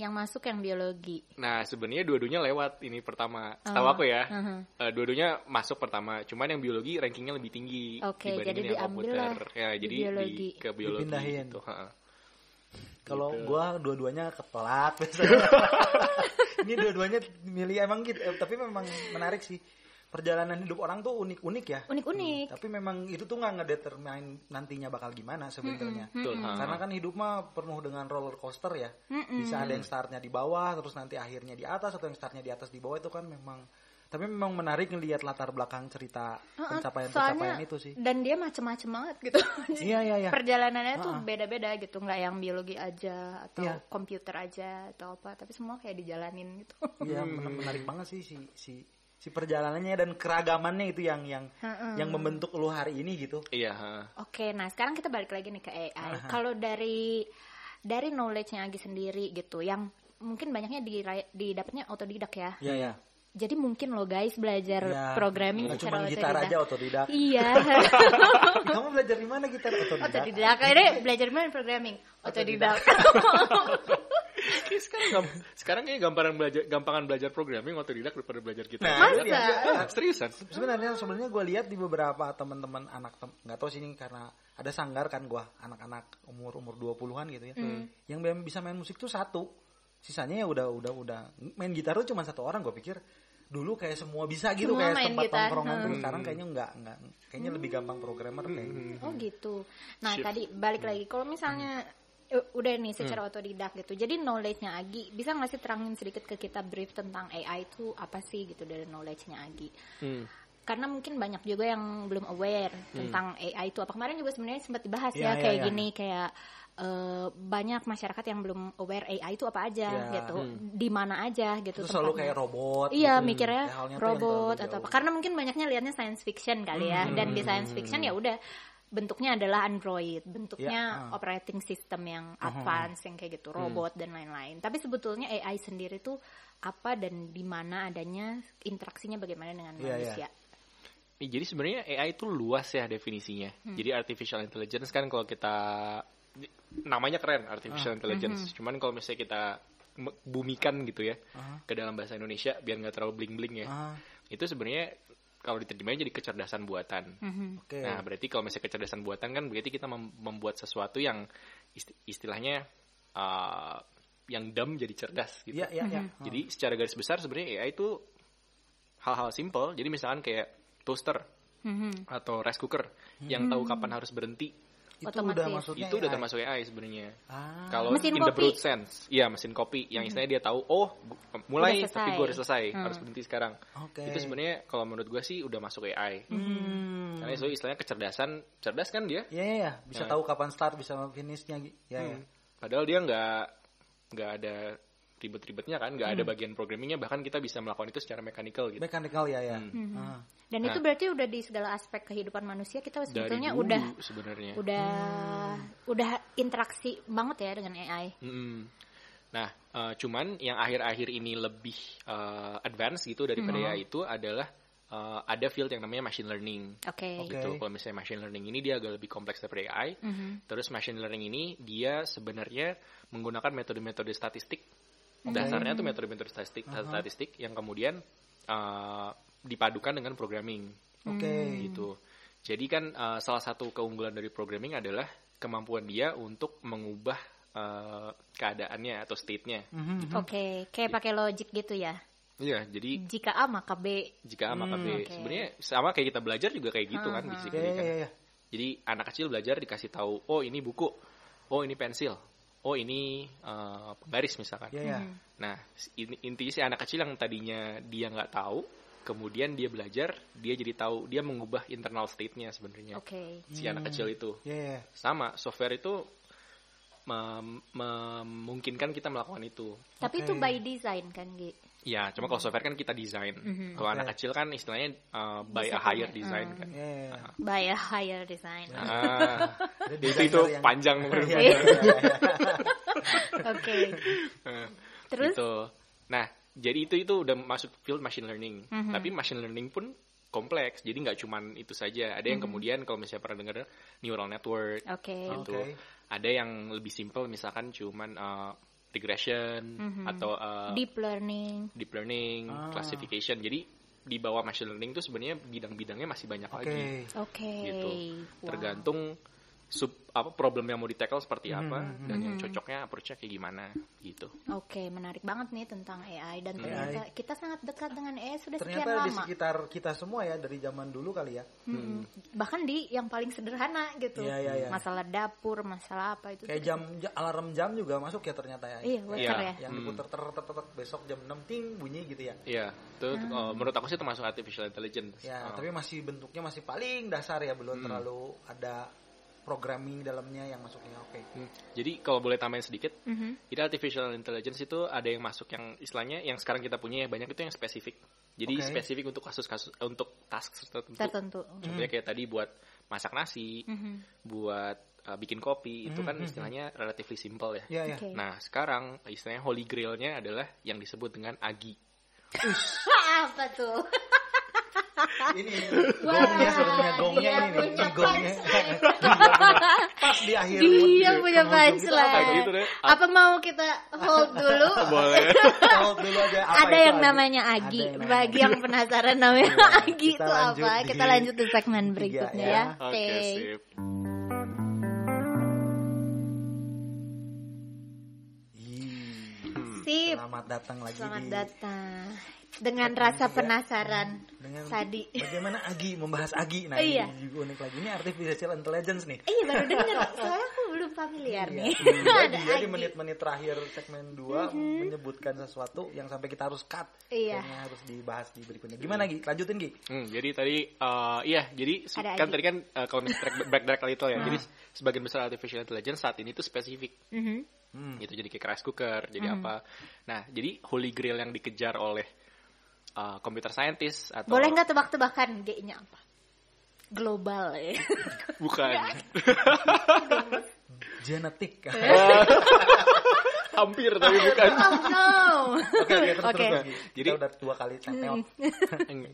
Yang masuk yang biologi. Nah, sebenarnya dua-duanya lewat ini pertama. Oh, Setahu aku ya. aha. eh, dua-duanya masuk pertama. Cuman yang biologi rankingnya lebih tinggi Oke, dibandingin jadi yang diambil komputer. lah Ya, di jadi biologi. di, ke biologi Dipindahin. gitu. Kalau Gitu. gua dua-duanya ketelat biasanya. Ini dua-duanya milih emang gitu, eh, tapi memang menarik sih. Perjalanan hidup orang tuh unik-unik ya. Unik-unik. Tapi memang itu tuh nggak ngedetermine nantinya bakal gimana sebenarnya. Betul. ha. Karena kan hidup mah penuh dengan roller coaster ya. Mm-mm. Bisa ada yang startnya di bawah, terus nanti akhirnya di atas, atau yang startnya di atas di bawah itu kan memang. Tapi memang menarik ngelihat latar belakang cerita pencapaian-pencapaian itu sih. Dan dia macem-macem banget gitu. Iya iya iya. Perjalanannya tuh Ha-ha. beda-beda gitu, nggak yang biologi aja atau Iya. komputer aja atau apa, tapi semua kayak dijalanin gitu. Iya men- menarik banget sih si si si perjalanannya dan keragamannya itu yang yang yang membentuk lu hari ini gitu. Iya. Oke, nah sekarang kita balik lagi nih ke AI. Kalau dari dari knowledge-nya Agi sendiri gitu, yang mungkin banyaknya di didapatnya otodidak ya. Iya ya. Jadi mungkin lo guys belajar Ya, programming secara cuma gitar otodidak. aja otodidak. Iya. Kamu belajar di mana gitar otodidak? otodidak. Akhirnya belajar mana programming? Otodidak. Kayak sekarang gam- sekarang kayak gampangan belajar gampangan belajar programming otodidak daripada belajar gitar. Nah, Masa? iya, iya. Ah, seriusan? Sebenarnya sebenarnya gue lihat di beberapa teman-teman anak tem- nggak tahu sih ini karena ada sanggar kan gue anak-anak umur umur 20-an gitu ya. Yang bem- bisa main musik tuh satu. Sisanya ya udah udah udah main gitar tuh cuma satu orang gue pikir dulu kayak semua bisa gitu Semua kayak main tempat gitar. tongkrongan tuh Hmm. sekarang kayaknya enggak enggak kayaknya lebih gampang programmer kayaknya. Oh gitu. Nah Shift. tadi balik lagi kalau misalnya eh, udah nih secara otodidak gitu. Jadi knowledge-nya Agi bisa nggak sih terangin sedikit ke kita brief tentang AI itu apa sih gitu dari knowledge-nya Agi? Hmm. Karena mungkin banyak juga yang belum aware tentang AI itu apa kemarin juga sebenarnya sempat dibahas Iya, ya iya, kayak iya. gini kayak eh, banyak masyarakat yang belum aware AI itu apa aja Iya. gitu, di mana aja gitu. Terus selalu kayak robot. Iya gitu. mikirnya Ya, tuh yang robot atau apa karena mungkin banyaknya liatnya science fiction kali ya dan di science fiction ya udah bentuknya adalah android bentuknya Ya, ah. operating system yang advance yang kayak gitu robot dan lain-lain tapi sebetulnya AI sendiri tuh apa dan di mana adanya interaksinya bagaimana dengan Iya, iya. manusia Nih, Jadi sebenarnya AI itu luas ya definisinya. Jadi artificial intelligence kan kalau kita namanya keren artificial intelligence. Cuman kalau misalnya kita bumikan gitu ya Ah. ke dalam bahasa Indonesia biar nggak terlalu bling-bling ya. Ah, Itu sebenarnya kalau diterjemahin jadi kecerdasan buatan. Mhm. Oke. Nah, berarti kalau misalnya kecerdasan buatan kan berarti kita mem- membuat sesuatu yang isti- istilahnya uh, yang dumb jadi cerdas gitu. Iya iya iya. Jadi secara garis besar sebenarnya AI itu hal-hal simple. Jadi misalkan kayak toaster Mhm. atau rice cooker yang tahu kapan harus berhenti, Itu Otomatis. udah maksudnya itu udah AI. termasuk AI sebenarnya. Ah. Kalau Mesin in the kopi. broad sense, iya mesin kopi yang istilahnya dia tahu, oh mulai tapi gue udah selesai, Hmm. harus berhenti sekarang. Oke. Itu sebenarnya kalau menurut gue sih udah masuk AI. Hmm. Karena itu istilahnya kecerdasan, cerdas kan dia. Iya iya iya. bisa Ya. tahu kapan start bisa finishnya. Ya ya. Hmm. Padahal dia nggak nggak ada ribet-ribetnya kan, nggak ada bagian programmingnya, bahkan kita bisa melakukan itu secara mechanical gitu. Mechanical ya ya. Hmm. Ah. Dan itu Nah. berarti udah di segala aspek kehidupan manusia kita Dari sebetulnya dulu udah sebenarnya. udah udah interaksi banget ya dengan AI. Mm-mm. Nah, eh, cuman yang akhir-akhir ini lebih eh, advance gitu daripada Hmm. ya itu adalah eh, ada field yang namanya machine learning. Oke. Oke. Gitu. Kalau misalnya machine learning ini dia agak lebih kompleks daripada AI. Mhm. Terus machine learning ini dia sebenarnya menggunakan metode-metode statistik. Dasarnya tuh metode-metode statistik, statistik yang kemudian eh, dipadukan dengan programming Oke. gitu. Jadi kan eh, salah satu keunggulan dari programming adalah kemampuan dia untuk mengubah eh, keadaannya atau state-nya. Mhm. Oke, kayak pakai logic gitu ya. Iya, jadi Jika A maka B. jika A maka B. Hmm, oke. Sebenarnya sama kayak kita belajar juga kayak gitu kan Aha. basically Ya, kan. ya, ya, ya. Jadi anak kecil belajar dikasih tahu, oh ini buku, oh ini pensil, oh ini eh, penggaris misalkan. Ya, ya. Nah, ini, intinya si anak kecil yang tadinya dia nggak tahu, kemudian dia belajar, dia jadi tahu, dia mengubah internal state-nya sebenarnya. Oke. Si anak kecil itu Ya, ya. sama software itu mem- memungkinkan kita melakukan itu. Tapi Oke. itu by design kan, Gi? Ya, cuma kalau software kan kita desain. Kalau Oke. anak kecil kan istilahnya uh, by Bisa a higher punya, design hmm. kan. Ya, ya, ya. By a higher design. Ah, Ada itu, itu yang- panjang Iya, iya, saya. iya, iya. Oke. Terus? Gitu. Nah, jadi itu itu udah masuk field machine learning. Mhm. Tapi machine learning pun kompleks. Jadi nggak cuman itu saja. Ada yang kemudian kalau misalnya pernah dengar neural network Oke. gitu. Oke. Ada yang lebih simple misalkan cuman uh, regression atau uh, Deep learning. deep learning, Ah. classification. Jadi di bawah machine learning itu sebenarnya bidang-bidangnya masih banyak Oke. lagi. Oke. Gitu. Wow. Tergantung sub apa problem yang mau di tackle seperti Mhm, apa mhm, dan yang cocoknya approach-nya kayak gimana gitu. Oke, menarik banget nih tentang AI dan AI. ternyata kita sangat dekat dengan AI sudah sekian Ternyata di lama. sekitar kita semua ya dari zaman dulu kali ya. Mm-mm. Bahkan di yang paling sederhana gitu. Iya, iya, iya. Masalah dapur, masalah apa itu. Kayak jam ja- alarm jam juga masuk ya ternyata ya. Iya, waker Iya. ya. Yang Hmm. diputer ter ter ter ter, besok jam 6 ting bunyi gitu ya. Iya, itu uh, menurut aku sih termasuk artificial intelligence. Ya, Uh, tapi masih bentuknya masih paling dasar ya, belum Hmm. terlalu ada programming dalamnya yang masuknya. Oke. hmm. Jadi kalau boleh tambahin sedikit, Mhm. jadi artificial intelligence itu ada yang masuk yang istilahnya yang sekarang kita punya ya banyak itu yang spesifik. Jadi Oke. spesifik untuk kasus-kasus untuk task tertentu. Tertentu. Contohnya kayak tadi buat masak nasi, Mhm. buat uh, bikin kopi itu Hmm, kan hmm, istilahnya relatively simple ya. Ya, ya. Oke. Nah sekarang istilahnya holy grailnya adalah yang disebut dengan agi. apa tuh? Ini Wah, gongnya gongnya dia ini punya gongnya. Pas di akhir Dia punya penghujung itu punchline. gitu deh. Apa mau kita hold dulu? Boleh. Hold dulu aja. Apa ada yang Agi? namanya Agi. yang namanya Bagi Agi. yang penasaran namanya Agi itu apa? di Kita lanjut di segmen berikutnya ya. ya. Oke sip. Sip. Selamat datang lagi Selamat di datang. Dengan rasa penasaran dengan Sadi. Bagaimana Agi membahas Agi? Nah, Iya. ini juga unik lagi. Ini artificial intelligence nih. Iya baru denger, soalnya aku belum familiar Iya. nih. Hmm, Ada Jadi, Agi. Menit-menit terakhir segmen 2 menyebutkan sesuatu yang sampai kita harus cut. Iya. Kayaknya harus dibahas di berikutnya. Gimana Gi? Lanjutin Gi. Hmm, jadi tadi uh, iya, jadi Ada kan Agi. tadi kan uh, kalau misalnya track back back kali itu ya. Jadi sebagian besar artificial intelligence saat ini tuh spesifik. Mhm. Hmm. Gitu jadi kayak rice cooker, jadi apa. Nah, jadi holy grail yang dikejar oleh uh, computer scientist atau Boleh nggak tebak-tebakan G-nya apa? Global ya. bukan. Genetik. Hampir tapi bukan. Oh no. Oke, oke, terus, Oke. terus, Gi. Kita Jadi- udah dua kali teteot.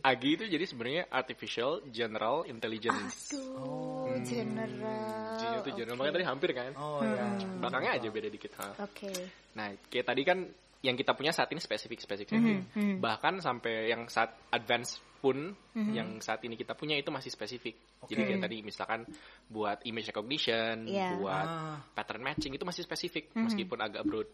AGI itu jadi sebenarnya artificial general intelligence. Aduh, general. G-nya itu general, Oke. makanya tadi hampir kan. Oh ya. Belakangnya aja beda dikit. ha. Oke. Nah, kayak tadi kan yang kita punya saat ini spesifik spesifik. mhm. Bahkan sampai yang saat advance pun yang saat ini kita punya itu masih spesifik. Jadi Oke. kayak tadi misalkan buat image recognition, Iya. buat Ah. pattern matching itu masih spesifik meskipun agak broad.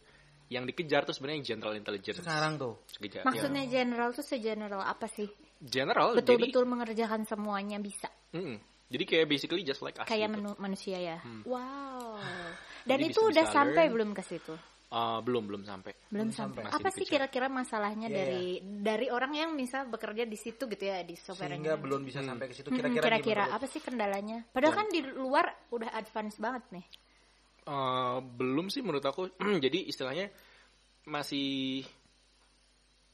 Yang dikejar tuh sebenarnya yang general intelligence. Sekarang tuh. Kejar- Maksudnya general tuh segeneral apa sih? ya. general Betul-betul mengerjakan semuanya bisa. jadi mm, jadi kayak basically just like us. Kayak gitu. manusia ya. Wow. Dan Jadi itu bisa- udah sampai learn. belum ke situ? Uh, belum belum sampai. Belum sampai. sampai. Apa Masih sih kira-kira masalahnya Iya, dari dari orang yang misal bekerja di situ gitu ya di software Sehingga belum bisa sampai ke situ. Hmm, Kira-kira kira-kira apa sih kendalanya? Padahal kan di luar udah advance banget nih. Uh, belum sih menurut aku. jadi istilahnya masih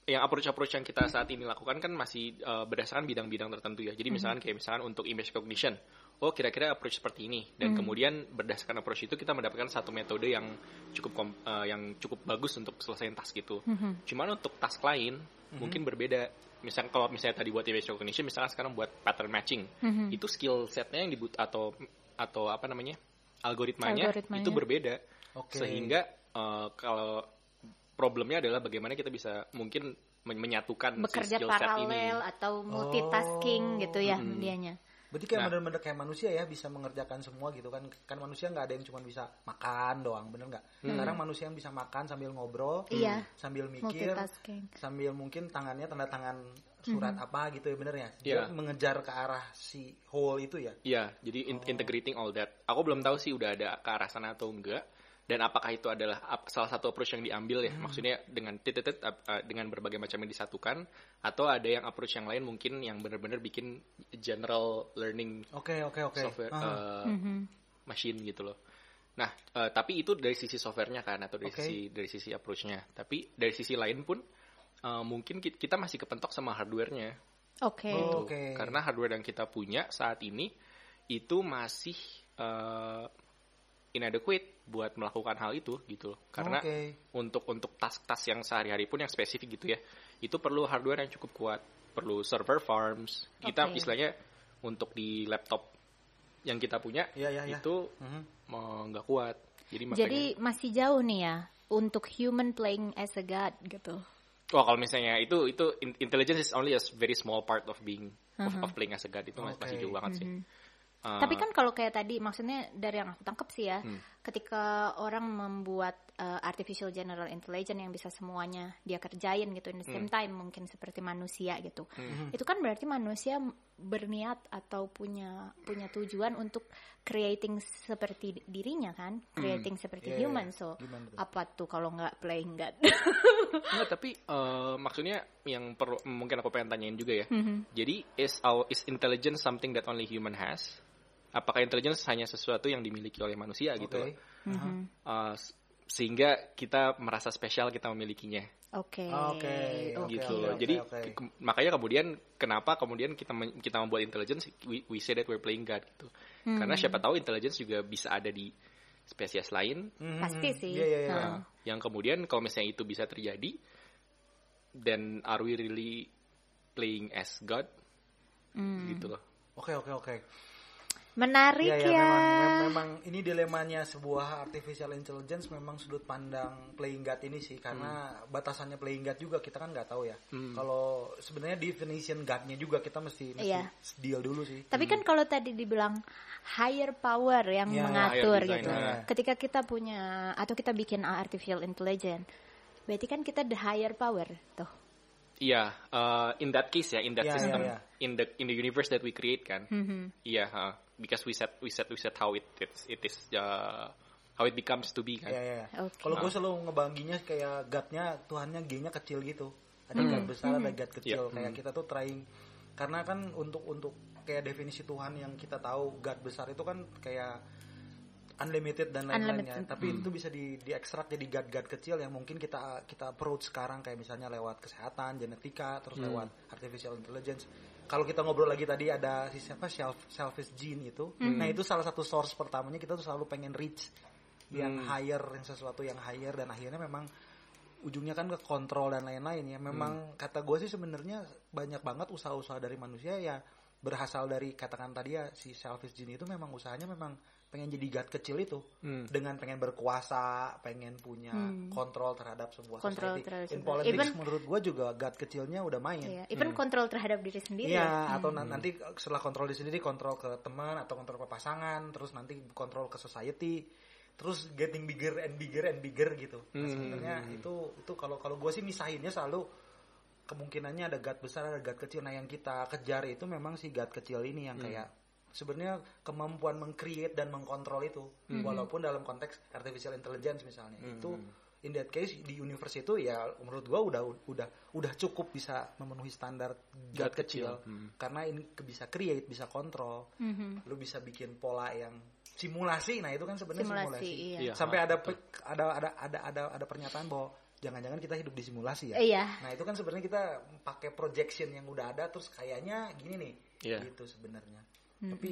yang approach-approach yang kita saat ini lakukan kan masih uh, berdasarkan bidang-bidang tertentu ya. Jadi misalkan kayak misalkan untuk image recognition, oh kira-kira approach seperti ini dan kemudian berdasarkan approach itu kita mendapatkan satu metode yang cukup kom- uh, yang cukup bagus untuk selesaiin task itu. Cuman untuk task lain mungkin berbeda. Misalnya kalau misalnya tadi buat image recognition, misalkan sekarang buat pattern matching, itu skill setnya yang dibut atau atau apa namanya algoritmanya, Algoritmanya. itu berbeda. Oke. Sehingga uh, kalau problemnya adalah bagaimana kita bisa mungkin men- menyatukan si bekerja skill set ini. paralel atau multitasking Oh. gitu ya dianya. Berarti kayak Nah. bener-bener kayak manusia ya bisa mengerjakan semua gitu kan. Kan manusia nggak ada yang cuma bisa makan doang, bener nggak? Sekarang manusia yang bisa makan sambil ngobrol, Iya. sambil mikir, Multitasking. sambil mungkin tangannya tanda tangan surat apa gitu ya bener ya? Dia Iya. mengejar ke arah si whole itu ya. Iya, jadi in- integrating all that. Aku belum tahu sih udah ada ke arah sana atau enggak. Dan apakah itu adalah salah satu approach yang diambil ya? Maksudnya dengan titit dengan berbagai macam yang disatukan atau ada yang approach yang lain mungkin yang benar-benar bikin general learning Oke oke oke. software Ah. uh, machine gitu loh. Nah, uh, tapi itu dari sisi softwarenya kan atau dari Oke. sisi dari sisi approach-nya. Tapi dari sisi lain pun uh, mungkin ki- kita masih kepentok sama hardware-nya. Oke. Oh. Gitu. Oke. Karena hardware yang kita punya saat ini itu masih uh, inadequate buat melakukan hal itu gitu loh. Karena Oke. untuk untuk task-task yang sehari-hari pun yang spesifik gitu ya, itu perlu hardware yang cukup kuat, perlu server farms. Kita istilahnya untuk di laptop yang kita punya Iya, iya, iya. itu Mhm. nggak kuat. Jadi makanya Jadi masih jauh nih ya untuk human playing as a god gitu. Wah kalau misalnya itu itu in- intelligence is only a very small part of being of, of playing as a god itu masih, Oke. masih jauh banget sih. Uh, Tapi kan kalau kayak tadi maksudnya dari yang aku tangkap sih ya, Hmm. Ketika orang membuat uh, artificial general intelligence yang bisa semuanya dia kerjain gitu in the Hmm. same time mungkin seperti manusia gitu. Itu kan berarti manusia berniat atau punya punya tujuan untuk creating seperti dirinya kan, creating seperti Iya, iya, human. So Gimana tuh? apa tuh kalau nggak playing god? Enggak, tapi eh, maksudnya yang perlu mungkin aku pengen tanyain juga ya. Mhm. Jadi is our is intelligence something that only human has? Apakah intelligence hanya sesuatu yang dimiliki oleh manusia gitu? Loh? Mhm. Eh, s- sehingga kita merasa spesial kita memilikinya Oke. Oke, oke, gitu oke, loh. oke, Jadi oke. ke- makanya kemudian kenapa kemudian kita men- kita membuat intelligence we, we say that we're playing God gitu. Karena siapa tahu intelligence juga bisa ada di spesies lain Mhm. Pasti sih. Iya iya iya. Nah. Yang kemudian kalau misalnya itu bisa terjadi, then are we really playing as God? Gitu loh. Oke oke oke. Menarik ya. iya, memang, mem- memang ini dilemanya sebuah artificial intelligence memang sudut pandang playing God ini sih karena batasannya playing God juga kita kan nggak tahu ya. Kalau sebenarnya definition God-nya juga kita mesti mesti Iya. deal dulu sih. Tapi kan kalau tadi dibilang higher power yang Ya, mengatur gitu. ya. Ketika kita punya atau kita bikin artificial intelligence, berarti kan kita the higher power tuh. Iya, uh, in that case ya, in that Iya, system, iya, iya. in the in the universe that we create kan, Mhm. iya, uh, because we set we set we set how it it, it is uh, how it becomes to be kan. Iya iya. iya. Oke. Kalau gue selalu ngebaginya kayak God-nya Tuhannya G-nya kecil gitu. Ada God besar, ada God kecil. Kayak kita tuh trying karena kan untuk untuk kayak definisi Tuhan yang kita tahu God besar itu kan kayak unlimited dan lain-lainnya. Unlimited. Tapi itu bisa di diekstrak jadi God-God kecil yang mungkin kita kita approach sekarang kayak misalnya lewat kesehatan, genetika, terus lewat artificial intelligence. Kalau kita ngobrol lagi tadi ada si siapa self selfish gene itu. Nah, itu salah satu source pertamanya kita tuh selalu pengen reach yang higher, yang sesuatu yang higher dan akhirnya memang ujungnya kan ke kontrol dan lain-lain ya. Memang kata gue sih sebenarnya banyak banget usaha-usaha dari manusia ya berasal dari katakan tadi ya si selfish gene itu memang usahanya memang pengen jadi god kecil itu Hmm. dengan pengen berkuasa, pengen punya kontrol terhadap sebuah Kontrol society. terhadap In politics even- menurut gue juga god kecilnya udah main. Iya, even kontrol terhadap diri sendiri. Iya, ya. atau na- nanti setelah kontrol di sendiri kontrol ke teman atau kontrol ke pasangan, terus nanti kontrol ke society, terus getting bigger and bigger and bigger gitu. Nah, sebenarnya itu itu kalau kalau gue sih misahinnya selalu kemungkinannya ada God besar ada God kecil. Nah, yang kita kejar itu memang si God kecil ini yang kayak sebenarnya kemampuan mengcreate dan mengkontrol itu walaupun dalam konteks artificial intelligence misalnya itu in that case di universe itu ya menurut gua udah udah udah cukup bisa memenuhi standar God, God kecil, kecil. karena ini ke- bisa create bisa kontrol Mhm. lu bisa bikin pola yang simulasi nah itu kan sebenarnya Simulasi, simulasi, iya. Iya, sampai ada betul. pe- ada ada ada ada ada pernyataan bahwa jangan-jangan kita hidup di simulasi ya. Iya. Nah itu kan sebenarnya kita pakai projection yang udah ada terus kayaknya gini nih, Iya. gitu sebenarnya. Tapi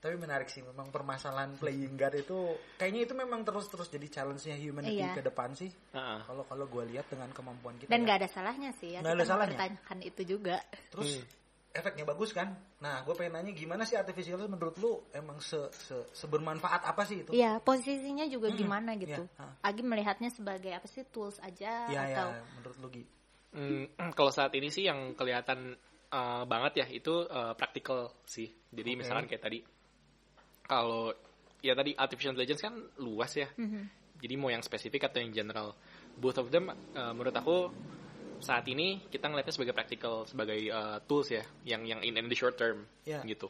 tapi menarik sih memang permasalahan playing God itu kayaknya itu memang terus-terus jadi challenge-nya humanity Iya. ke depan sih. Heeh. Kalau kalau gue lihat dengan kemampuan kita. Dan ya. nggak ada salahnya sih ya. Nggak ada salahnya. mempertanyakan itu juga. Terus efeknya bagus kan? Nah, gue pengen nanya gimana sih artificial itu menurut lu emang se, se sebermanfaat apa sih itu? Iya, posisinya juga Mm-mm. gimana gitu. Iya, ha. Agi melihatnya sebagai apa sih tools aja Iya, atau ya, menurut lu Gi. Hmm, kalau saat ini sih yang kelihatan uh, banget ya itu uh, practical sih. Jadi Oke. misalkan kayak tadi kalau ya tadi artificial intelligence kan luas ya. Mhm. Jadi mau yang spesifik atau yang general, both of them uh, menurut aku saat ini kita ngeliatnya sebagai practical, sebagai uh, tools ya, yang yang in, in the short term Ya. gitu.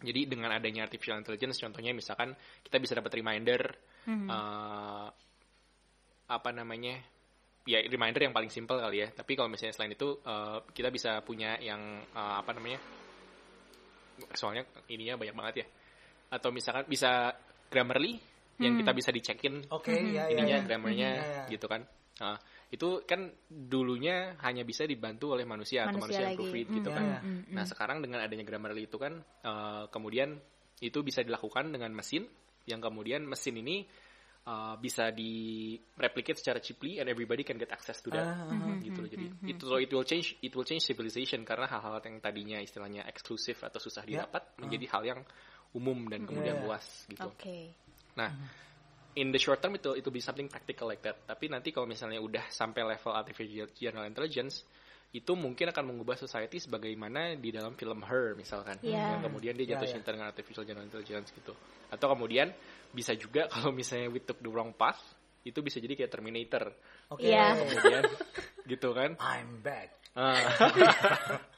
Jadi dengan adanya artificial intelligence, contohnya misalkan kita bisa dapat reminder, Mhm. uh, apa namanya, ya reminder yang paling simple kali ya. Tapi kalau misalnya selain itu uh, kita bisa punya yang uh, apa namanya, soalnya ininya banyak banget ya. Atau misalkan bisa Grammarly yang kita bisa dicekin Oke, ya, ya, ininya ya. grammarnya Ya, ya. gitu kan. Nah, itu kan dulunya hanya bisa dibantu oleh manusia, atau Manusia manusia yang lagi. proofread gitu Mm, kan. ya, mm, Nah, sekarang dengan adanya Grammarly itu kan eh, kemudian itu bisa dilakukan dengan mesin yang kemudian mesin ini eh, bisa di replicate secara cheaply and everybody can get access to that. Ah. gitu loh. Jadi itu so it will change it will change civilization karena hal-hal yang tadinya istilahnya eksklusif atau susah Ya. didapat menjadi hal yang umum dan kemudian ya. luas gitu. Oke. Nah, in the short term itu itu be something practical like that. Tapi nanti kalau misalnya udah sampai level artificial general intelligence, itu mungkin akan mengubah society sebagaimana di dalam film Her misalkan. Iya. Yang kemudian dia jatuh Ya, ya. cinta dengan artificial general intelligence gitu. Atau kemudian bisa juga kalau misalnya we took the wrong path, itu bisa jadi kayak Terminator. Oke. Iya. Kemudian gitu kan. I'm back. Ah,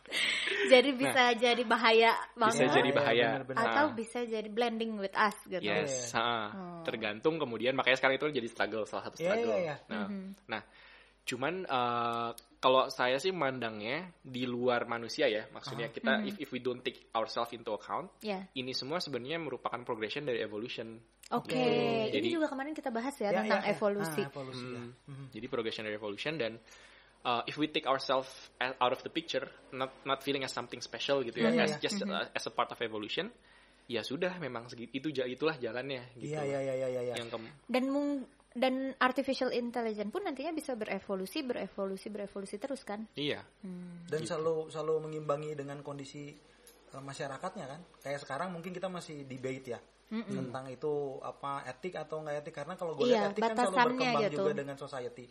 Jadi bisa jadi bahaya Nah. bisa banget jadi bahaya. atau Ah. bisa jadi blending with us gitu. Yes, ah. Oh. tergantung kemudian makanya sekarang itu jadi struggle salah satu Iya, struggle. iya, iya. Nah, Mhm. nah, cuman eh, kalau saya sih mandangnya di luar manusia ya, maksudnya kita Mhm. if if we don't take ourselves into account, Ya. ini semua sebenarnya merupakan progression dari evolution. Oke, Jadi- ini juga kemarin kita bahas ya, Ya, tentang ya, ya. evolusi. Ah, evolusi ya. Hmm. Mhm. Jadi progression dari evolution dan uh, if we take ourselves a- out of the picture, not not feeling as something special gitu ya, Iya, iya, as iya. just uh, as a part of evolution, ya sudah memang segi- itu itulah jalannya gitu. Iya, iya, iya, iya, iya. Yang kem- Dan mung- dan artificial intelligence pun nantinya bisa berevolusi, berevolusi, berevolusi terus kan? iya. Hmm. dan Gitu. selalu selalu mengimbangi dengan kondisi eh, masyarakatnya kan kayak sekarang mungkin kita masih debate ya tentang itu apa etik atau nggak etik. Karena kalau gue Iya, lihat etik kan selalu berkembang gitu. juga dengan society.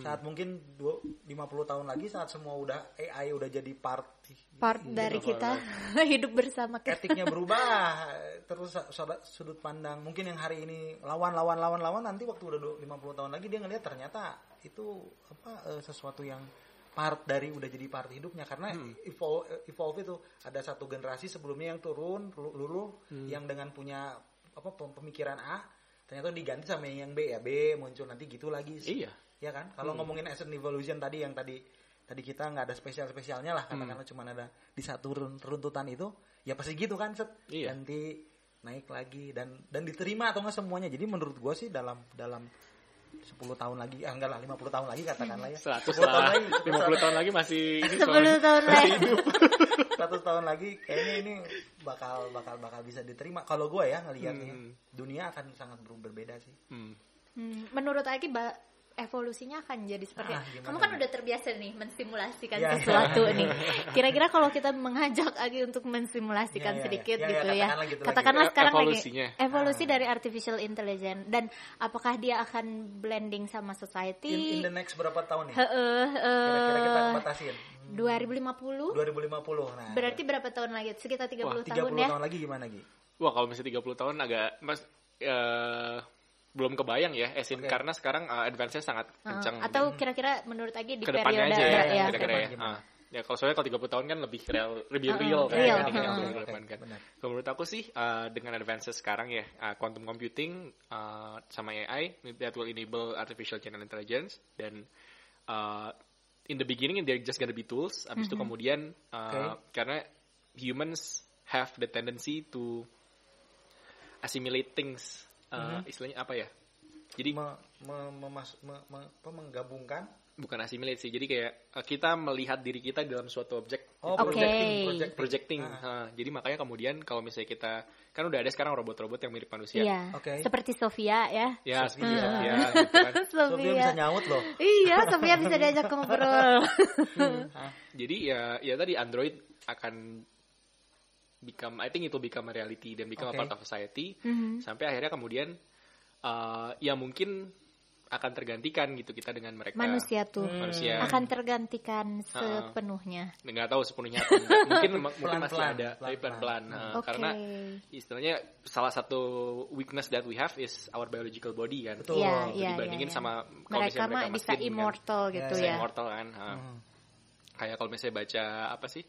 Saat mungkin dua- 50 tahun lagi saat semua udah AI udah jadi part Part Iya, dari kita hidup bersama kita. etiknya berubah. Terus sudut pandang mungkin yang hari ini lawan lawan lawan lawan nanti waktu udah du- 50 tahun lagi dia ngelihat ternyata itu apa eh, sesuatu yang part dari udah jadi part hidupnya. Karena evolve, evolve itu ada satu generasi sebelumnya yang turun lu- luluh yang dengan punya apa pem- pemikiran A ternyata diganti sama yang B ya. B muncul nanti gitu lagi. Iya. ya kan? Kalau ngomongin as an evolution tadi yang tadi tadi kita nggak ada spesial spesialnya lah katakanlah cuma ada di satu run- runtutan itu ya pasti gitu kan set? Iya. ganti naik lagi dan dan diterima atau nggak semuanya. Jadi menurut gua sih dalam dalam 10 tahun lagi ah enggak lah 50 tahun lagi katakanlah ya 100 10 tahun lah. lagi 50 tahun lagi masih ini 10 soalnya. tahun lagi. 100 tahun lagi kayaknya ini bakal bakal bakal bisa diterima kalau gua ya ngelihatnya Hmm. dunia akan sangat ber- berbeda sih Hmm. Hmm, menurut Aki evolusinya akan jadi seperti Ah, Kamu kan nih? udah terbiasa nih mensimulasikan Ya. sesuatu nih. Kira-kira kalau kita mengajak Aki untuk mensimulasikan Ya, ya, ya. sedikit Ya, ya, gitu ya. katakanlah gitu lagi. Katakanlah E- sekarang evolusinya. lagi evolusi dari artificial intelligence dan apakah dia akan blending sama in, society? in the next berapa tahun nih Heeh, kira-kira kita batasin 2050 2050 nah berarti berapa tahun lagi? Sekitar 30 Wah, 30 tahun tahun, ya. lagi gimana Gi? Wah, kalau misalnya 30 tahun agak mas eh, belum kebayang ya, esin Oke. karena sekarang uh, advance-nya sangat Eh, kencang. atau kira-kira menurut Aki di ke depannya periode aja ya, ya. kira-kira ya. Ah. Ya kalau soalnya kalau 30 tahun kan lebih real, lebih Uh-uh, real kan real, Oke, depan kan. Kalau menurut aku sih uh, dengan advances sekarang ya, uh, quantum computing uh, sama AI that will enable artificial general intelligence dan uh, in the beginning they're just gonna be tools. Abis itu kemudian uh, karena humans have the tendency to assimilate things, uh, istilahnya apa ya? Jadi me- me- memas- me- me- apa, menggabungkan bukan assimilate sih. Jadi kayak eh, kita melihat diri kita dalam suatu objek oh Oke. projecting, projecting. projecting. Ah. Ha, jadi makanya kemudian kalau misalnya kita kan udah ada sekarang robot-robot yang mirip manusia. Iya. Oke. Seperti Sofia ya. Ya, Sofia. seperti Sofia gitu kan. Sofia bisa nyaut loh Iya, Sofia bisa diajak ngobrol. Jadi ya ya tadi Android akan become I think it will become a reality dan become Oke. a part of society Mhm. sampai akhirnya kemudian uh, ya mungkin akan tergantikan gitu kita dengan mereka Manusia tuh manusia akan tergantikan sepenuhnya. nggak tahu sepenuhnya mungkin mungkin masih Pelan-pelan, ada tapi pelan-pelan. Nah, Oke. karena istilahnya salah satu weakness that we have is our biological body kan Betul. Iya, Jadi iya, dibandingin iya. sama kalau Mereka mah mereka bisa kan. immortal gitu bisa ya. immortal kan. Hmm. kayak kalau misalnya baca apa sih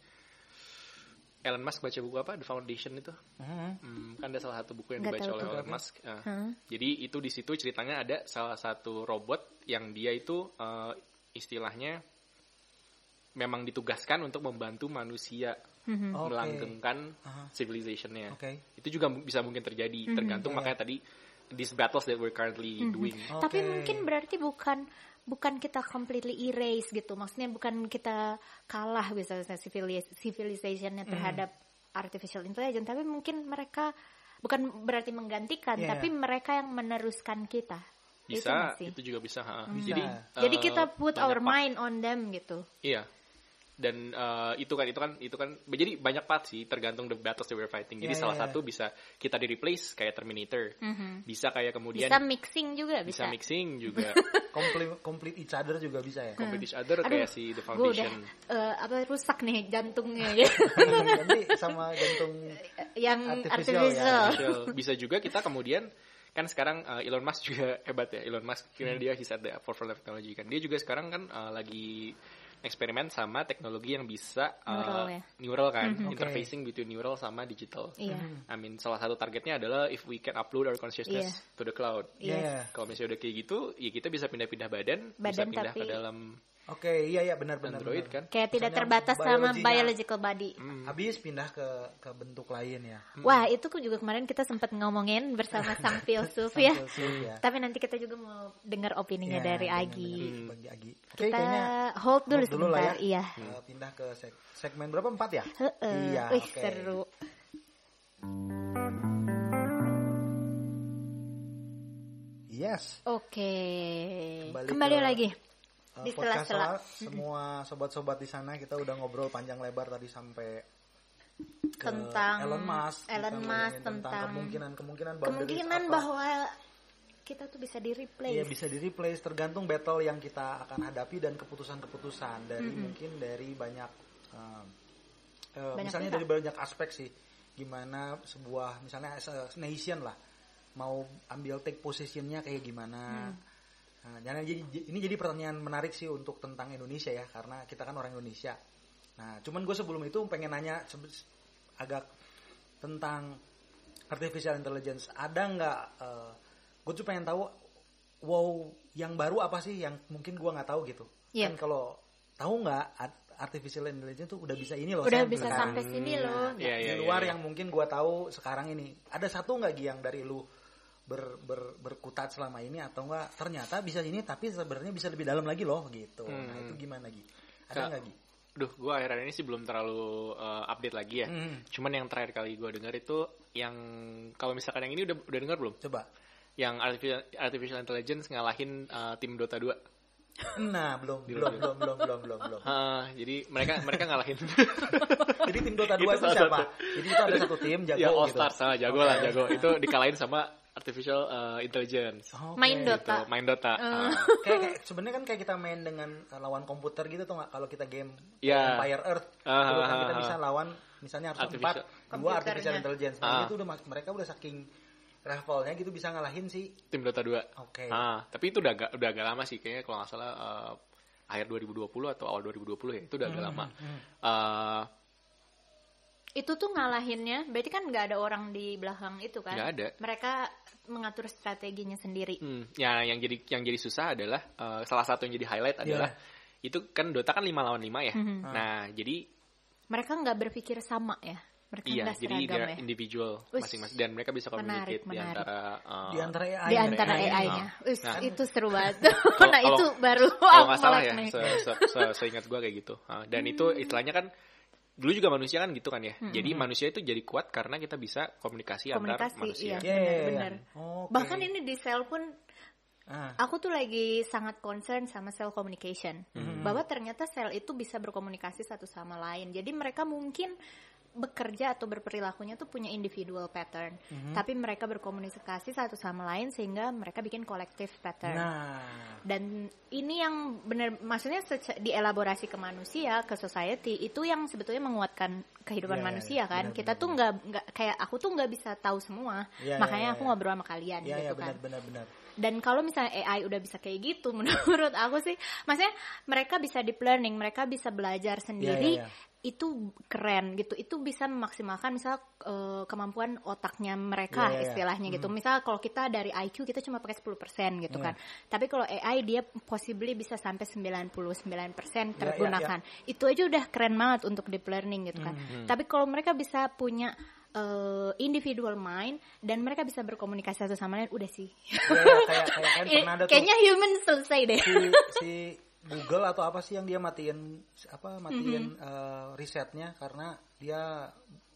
Elon Musk baca buku apa The Foundation itu Hmm. Hmm, kan ada salah satu buku yang Nggak dibaca oleh. Elon Musk. Ah. Hah? Jadi itu di situ ceritanya ada salah satu robot yang dia itu eh, istilahnya memang ditugaskan untuk membantu manusia Mhm. Oke. melanggengkan Aha. civilizationnya. Oke. Itu juga bisa mungkin terjadi, Mhm. tergantung Iya. makanya tadi these battles that we're currently doing. Tapi Oke. mungkin berarti bukan bukan kita completely erase gitu. Maksudnya bukan kita kalah misalnya civilizationnya Hmm. terhadap artificial intelligence, tapi mungkin mereka bukan berarti menggantikan, Iya. tapi mereka yang meneruskan kita. Itu Bisa, sih? itu juga bisa. ha. Bisa. Jadi, Jadi eh, kita put banyak our part. mind on them gitu. Iya. Dan eh, itu kan itu kan itu kan jadi banyak part sih tergantung the battles that we're fighting. Jadi Iya, salah iya, satu bisa kita di replace kayak Terminator. Mhm. Bisa kayak kemudian Bisa mixing juga bisa bisa. mixing juga complete complete each other juga bisa ya compete each other Aduh, kayak si The Gue udah Foundation. eh, apa rusak nih jantungnya ya. Jadi sama jantung yang Artificial, artificial. ya. Official. Bisa juga kita kemudian kan sekarang eh, Elon Musk juga hebat ya Elon Musk kira dia he's at the forefront of technology kan dia juga sekarang kan eh, lagi eksperimen sama teknologi yang bisa eh, Neural ya? neural kan Oke. interfacing between neural sama digital Iya. I mean salah satu targetnya adalah if we can upload our consciousness Iya. to the cloud Yes. Iya. kalau misalnya udah kayak gitu ya kita bisa pindah-pindah badan, bisa Badan pindah ke tapi- dalam Oke, iya iya benar benar. Android benar. kan Kayak tidak Misalnya terbatas sama biological body. Hmm. Habis pindah ke ke bentuk lain ya. Wah, itu kok juga kemarin kita sempat ngomongin bersama sang filsuf ya. Filsuf ya. Tapi nanti kita juga mau dengar opininya Iya, dari Agi. Bagi Agi. Oke, Kita kayaknya hold dulu hold dulu lah sebentar. ya. Iya. eh, pindah ke seg- segmen berapa? Empat ya? Heeh. Iya, Wih, oke. seru. Yes. Oke. Kembali Kembali, ke- lagi. Eh, Di podcast. Sela, semua sobat-sobat di sana kita udah ngobrol panjang lebar tadi sampai ke Tentang Elon Musk, Elon Musk, ngomongin tentang kemungkinan-kemungkinan Kemungkinan bahwa kita tuh bisa di replace. Iya bisa di replace tergantung battle yang kita akan hadapi dan keputusan-keputusan dari mungkin dari banyak eh, Banyak misalnya pihak. dari banyak aspek sih gimana sebuah misalnya as a nation lah mau ambil take positionnya kayak gimana Nah, jangan jadi ini jadi pertanyaan menarik sih untuk tentang Indonesia ya karena kita kan orang Indonesia. Nah, cuman gue sebelum itu pengen nanya agak tentang artificial intelligence. Ada nggak? gue tuh pengen tahu, wow, yang baru apa sih yang mungkin gue nggak tahu gitu. Iya. Kan kalau tahu nggak art- artificial intelligence tuh udah bisa ini loh. Udah bisa sampai sini loh. Iya, di iya, luar iya, yang mungkin gue tahu sekarang ini. Ada satu nggak Gi yang dari lu ber, ber, berkutat selama ini atau enggak ternyata bisa ini tapi sebenarnya bisa lebih dalam lagi loh gitu. Nah, Hmm. itu gimana Gi? Ada nggak Gi? Duh, gue akhir-akhir ini sih belum terlalu uh, update lagi ya. Hmm. Cuman yang terakhir kali gue dengar itu yang kalau misalkan yang ini udah udah dengar belum? Coba. Yang artificial, artificial intelligence ngalahin uh, tim Dota 2. Nah, belum, belum, belum, belum, belum, belum, belum. Ah, jadi mereka mereka ngalahin Jadi tim Dota 2 Itu itu, siapa? satu. Jadi itu ada satu tim jago ya All gitu. Stars salah jago Oke. lah jago. Itu dikalahin sama artificial uh, intelligence. Oke. Main Gitu, Dota. main Dota. Ah. Kayak, kayak sebenarnya kan kayak kita main dengan uh, lawan komputer gitu tuh nggak kalau kita game Iya. Empire Earth Ah, dulu kan ah, kita ah, bisa lawan misalnya harus Artificial. empat dua artificial intelligence nah, Ah. itu udah mereka udah saking levelnya gitu bisa ngalahin sih tim Dota 2. Oke. Ah, tapi itu udah agak udah agak lama sih kayaknya kalau nggak salah uh, akhir 2020 atau awal 2020 ya. Itu udah agak lama. Uh, Itu tuh ngalahinnya, berarti kan nggak ada orang di belakang itu kan? Nggak ada. Mereka mengatur strateginya sendiri. hmm, ya yang jadi yang jadi susah adalah uh, salah satu yang jadi highlight Iya. adalah itu kan Dota kan 5 lawan 5 ya. Mhm. Nah, jadi Mereka nggak berpikir sama ya. Mereka Iya, jadi dia ya. individual masing-masing dan mereka bisa menarik, communicate di menarik. antara uh, di antara AI Di ya. antara AI. AI-nya. Us, Nah. itu seru banget. Kalau- nah, itu kalau- baru kalau nggak salah ya, se, se, se- seingat gue kayak gitu. Uh, dan itu istilahnya kan dulu juga manusia kan gitu kan ya. Jadi manusia itu jadi kuat karena kita bisa komunikasi, antar Komunikasi, manusia. iya. Iya, iya, iya. Benar-benar. Oke. Bahkan ini di sel pun Ah. aku tuh lagi sangat concern sama cell communication. Hmm. Bahwa ternyata sel itu bisa berkomunikasi satu sama lain. Jadi mereka mungkin bekerja atau berperilakunya tuh punya individual pattern, Hmm. tapi mereka berkomunikasi satu sama lain sehingga mereka bikin collective pattern. Nah, Dan ini yang benar, maksudnya dielaborasi ke manusia, ke society, itu yang sebetulnya menguatkan kehidupan Iya, iya, manusia kan. Benar, Kita benar, tuh nggak nggak kayak aku tuh nggak bisa tahu semua, Iya, makanya iya, aku iya. ngobrol sama kalian iya gitu iya kan. benar benar benar. Dan kalau misalnya AI udah bisa kayak gitu, menurut aku sih, maksudnya mereka bisa deep learning, mereka bisa belajar sendiri, iya, iya. Itu keren gitu. Itu bisa memaksimalkan misal eh, kemampuan otaknya mereka Iya, iya, iya. istilahnya gitu. Misal kalau kita dari IQ kita cuma pakai 10% gitu Iya. kan. Tapi kalau AI dia possibly bisa sampai 99% Iya, tergunakan. Itu aja udah keren banget untuk deep learning gitu kan. Hmm, Tapi kalau mereka bisa punya eh, individual mind dan mereka bisa berkomunikasi satu sama lain udah sih. Iya, iya, kayak kayak kan pernah ada tuh Kayaknya human selesai deh. si, si Google atau apa sih yang dia matiin apa matiin Mm-hmm. eh, risetnya? Karena dia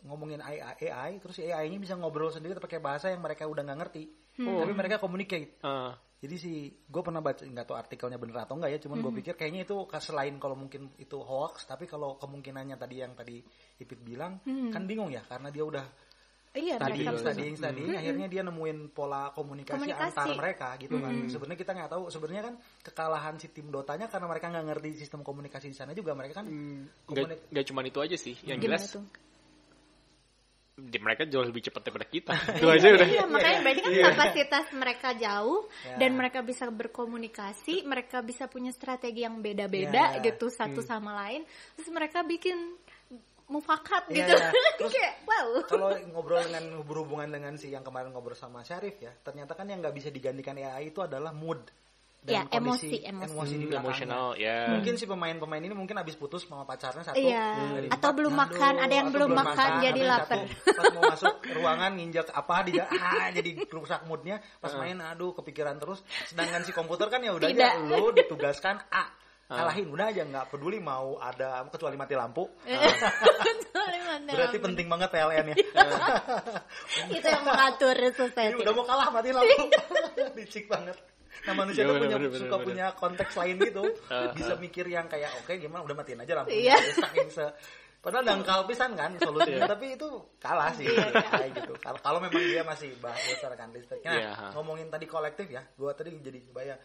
ngomongin AI, AI terus AI ini bisa ngobrol sendiri pakai bahasa yang mereka udah nggak ngerti. Hmm. tapi mereka communicate. Uh, jadi si gue pernah baca nggak tahu artikelnya bener atau enggak ya cuman gue pikir kayaknya itu selain kalau mungkin itu hoax tapi kalau kemungkinannya tadi yang tadi Ipit bilang kan bingung ya karena dia udah Iya, studying, mereka studying, studying, akhirnya dia nemuin pola komunikasi, Komunikasi. antar mereka gitu kan. Sebenarnya kita nggak tahu, sebenarnya kan kekalahan si tim Dotanya karena mereka nggak ngerti sistem komunikasi di sana juga mereka kan nggak komunik- nggak cuma itu aja sih. Yang Gimana jelas tuh? di mereka jauh lebih cepat daripada kita. itu aja udah. Iya, makanya berarti kan kapasitas mereka jauh Ya. dan mereka bisa berkomunikasi, mereka bisa punya strategi yang beda-beda ya. gitu satu sama lain. Terus mereka bikin mufakat Iya, gitu. iya. Terus- Kayak wow. kalau ngobrol dengan berhubungan dengan si yang kemarin ngobrol sama Syarif ya, ternyata kan yang nggak bisa digantikan AI itu adalah mood Ya, kondisi emosi, emosi. di Hmm, belakangnya. emosional ya. Mungkin si pemain-pemain ini mungkin habis putus sama pacarnya satu, Iya. dari Atau belum makan, ada yang belum makan, jadi habis lapar. satu, Pas mau masuk ruangan nginjak apa dia ah jadi rusak moodnya. Pas main aduh kepikiran terus. Sedangkan si komputer kan ya udah aja lu ditugaskan A kalahin udah aja nggak peduli mau ada kecuali mati lampu. Sorry, mana. Berarti penting banget PLN ya. itu yang mengatur Ini society. udah mau kalah mati lampu. Licik banget. Nah manusia Iya, tuh punya bener, suka bener. punya konteks lain gitu. Bisa mikir yang kayak oke gimana udah matiin aja lampu. Iya. Saking se Padahal dangkal pisan kan solusinya, tapi itu kalah sih Iya, kayak gitu. Kalau memang dia masih bahas berdasarkan listrik. Nah, Iya, ngomongin tadi kolektif ya, gua tadi jadi bayang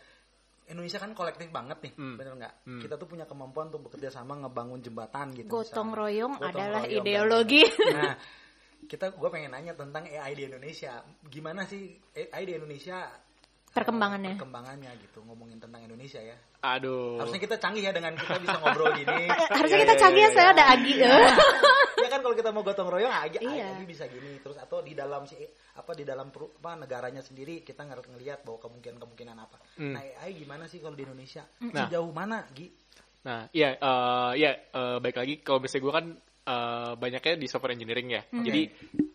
Indonesia kan kolektif banget nih, Hmm. bener nggak? Kita tuh punya kemampuan untuk bekerja sama ngebangun jembatan gitu. Gotong misalnya. royong Gotong adalah royong, ideologi. bener. Nah, kita gue pengen nanya tentang AI di Indonesia. Gimana sih AI di Indonesia Perkembangannya. perkembangannya gitu ngomongin tentang Indonesia ya. Aduh. Harusnya kita canggih ya dengan kita bisa ngobrol gini. Harusnya Iya, kita iya, canggih ya, iya, saya iya. ada Agi. ya kan kalau kita mau gotong royong Agi, Iya. Agi bisa gini terus atau di dalam si apa di dalam peru- apa negaranya sendiri kita nggak ngelihat bahwa kemungkinan-kemungkinan apa. Hmm. Nah, AI gimana sih kalau di Indonesia? Nah. Sejauh mana, Gi? Nah, iya, eh ya baik lagi kalau misalnya gue kan eh, banyaknya di software engineering ya. Jadi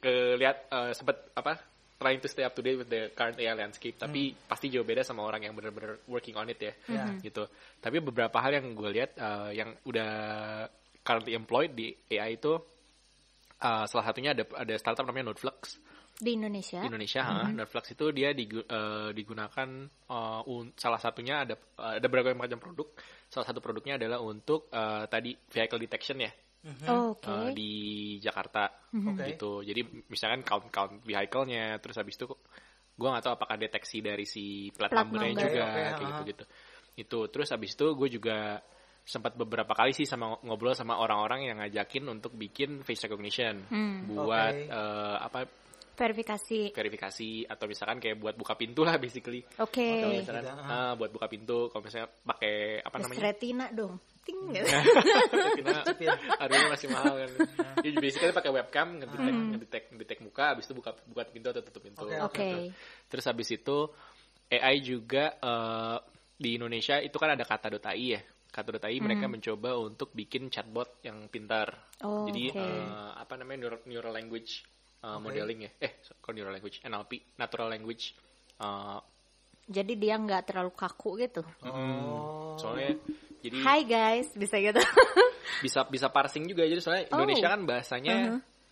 kelihat eh, sempet apa trying to stay up to date with the current AI landscape, tapi pasti jauh beda sama orang yang benar-benar working on it ya, Ya. gitu. Tapi beberapa hal yang gue lihat eh, yang udah currently employed di AI itu eh, salah satunya ada ada startup namanya Nodeflux Di Indonesia. di Indonesia. ha. Nodeflux itu dia digu- eh, digunakan eh, un- salah satunya ada ada berbagai macam produk. Salah satu produknya adalah untuk eh, tadi vehicle detection ya Oh, Oke. eh, di Jakarta Oke. gitu. Jadi misalkan count count vehicle-nya, terus habis itu gue nggak tahu apakah deteksi dari si plat, Plat number-nya number. juga oke, kayak gitu gitu. Itu terus habis itu gue juga sempat beberapa kali sih sama ngobrol sama orang-orang yang ngajakin untuk bikin face recognition buat Oke. eh, apa Verifikasi. verifikasi atau misalkan kayak buat buka pintu lah basically. Oke. Kalau misalkan Tidak, ah, buat buka pintu, kalau misalnya pakai apa Terus namanya? retina dong. Ting. Retina, harganya masih mahal kan. Jadi basically pakai webcam ngedetek Hmm. ngedetek ngedetek muka, habis itu buka buka pintu atau tutup pintu. Oke, Oke. Gitu. Terus habis itu AI juga eh, di Indonesia itu kan ada kata.ai ya. Kata.ai mereka mencoba untuk bikin chatbot yang pintar. Oh, Jadi oke. eh, apa namanya neural, neural language uh, modeling ya? Eh, kok neural language? NLP, natural language. Uh, Jadi dia nggak terlalu kaku gitu. Oh. soalnya jadi Hai guys, bisa gitu. bisa bisa parsing juga jadi soalnya Oh. Indonesia kan bahasanya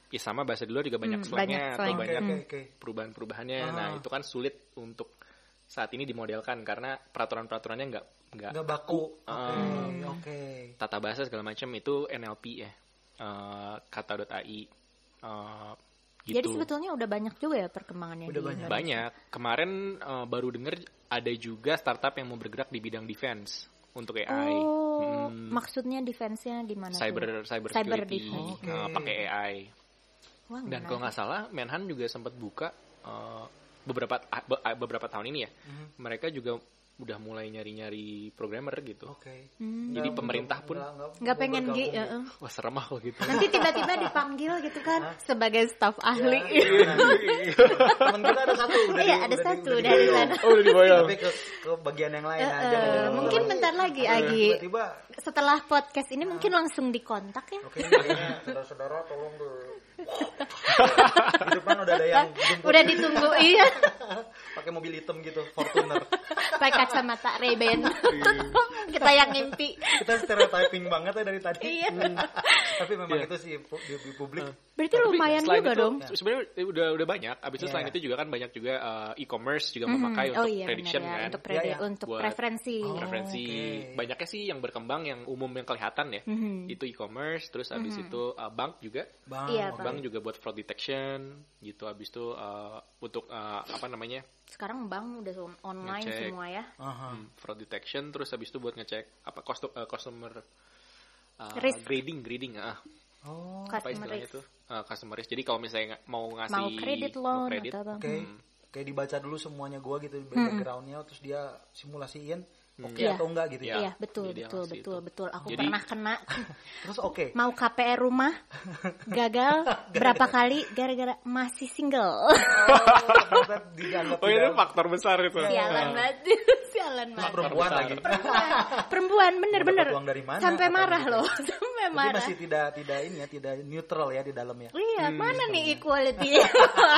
ya sama bahasa di luar juga banyak Hmm, slangnya banyak atau banyak oke. perubahan-perubahannya. Ah. Nah itu kan sulit untuk saat ini dimodelkan karena peraturan-peraturannya nggak nggak Nggak baku. Oke, Ah. oke. tata bahasa segala macam itu NLP ya Eh, kata.ai eh, gitu. Jadi sebetulnya udah banyak juga ya perkembangannya Udah di banyak. Indonesia. banyak kemarin eh, baru denger ada juga startup yang mau bergerak di bidang defense untuk AI Oh, Hmm. maksudnya defense-nya di mana cyber tuh? cyber Cyber security defense. Oke. eh, pakai AI Wah, dan kalau nggak salah Menhan juga sempat buka eh, beberapa be- beberapa tahun ini ya Mhm. mereka juga udah mulai nyari-nyari programmer gitu Oke. Hmm. jadi Nggak- pemerintah pun nggak- pengen gitu. heeh. wah serem ah kalau gitu Nanti tiba-tiba dipanggil gitu kan sebagai staf ahli. Ya, Temen kita ada satu udah Iya, di- ada udah di- satu udah dari sana. oh udah dibayar Tapi ke, ke bagian yang lain Eh, aja. eh, gitu. mungkin bentar lagi, Ada Agi. Tiba-tiba Setelah podcast ini mungkin langsung dikontak ya. Oke, kayaknya saudara-saudara tolong tuh. Di depan udah ada yang jemput Udah ditunggu iya. pakai mobil hitam gitu, Fortuner. Pakai kacamata Ray-Ban. Kita yang ngimpi. Kita stereotyping banget ya dari tadi. Iya. Tapi memang itu sih di, di publik. Berarti lumayan selain juga itu, dong. sebenarnya udah udah banyak abis itu Iya. selain itu juga kan banyak juga eh, e-commerce juga Mhm. memakai oh untuk iya prediction benar ya, kan untuk Iya, predi- iya. untuk Buat- preferensi. Oh. preferensi oke. banyaknya sih yang berkembang yang umum yang kelihatan ya Mhm. itu e-commerce terus abis itu uh, bank juga. Iya, oke. Bang. bank juga buat fraud detection gitu abis itu uh, untuk uh, apa namanya Sekarang bank udah on- online Ngecek. semua ya. Hmm, fraud detection terus abis itu buat ngecek apa custom, uh, customer uh, Risk. grading grading ah Oh, apa Customer istilahnya risk. itu Uh, customer risk jadi kalau misalnya mau ngasih Mau kredit mau loan kredit, atau apa. oke. Hmm. Kayak dibaca dulu semuanya gua gitu backgroundnya terus dia simulasiin oke Iya. atau enggak gitu ya. Iya. Iya, betul, Jadi betul, betul, itu. betul. Aku Jadi- pernah kena Terus oke. mau KPR rumah gagal berapa kali gara-gara masih single. Dianggap oh itu faktor besar itu Sialan banget. Sialan Banget. perempuan lagi. Perempuan Mau bener-bener dapat uang dari mana? sampai marah loh, sampai Tapi marah. masih tidak tidak ini ya, tidak neutral ya di dalamnya. Iya, mana nih equality?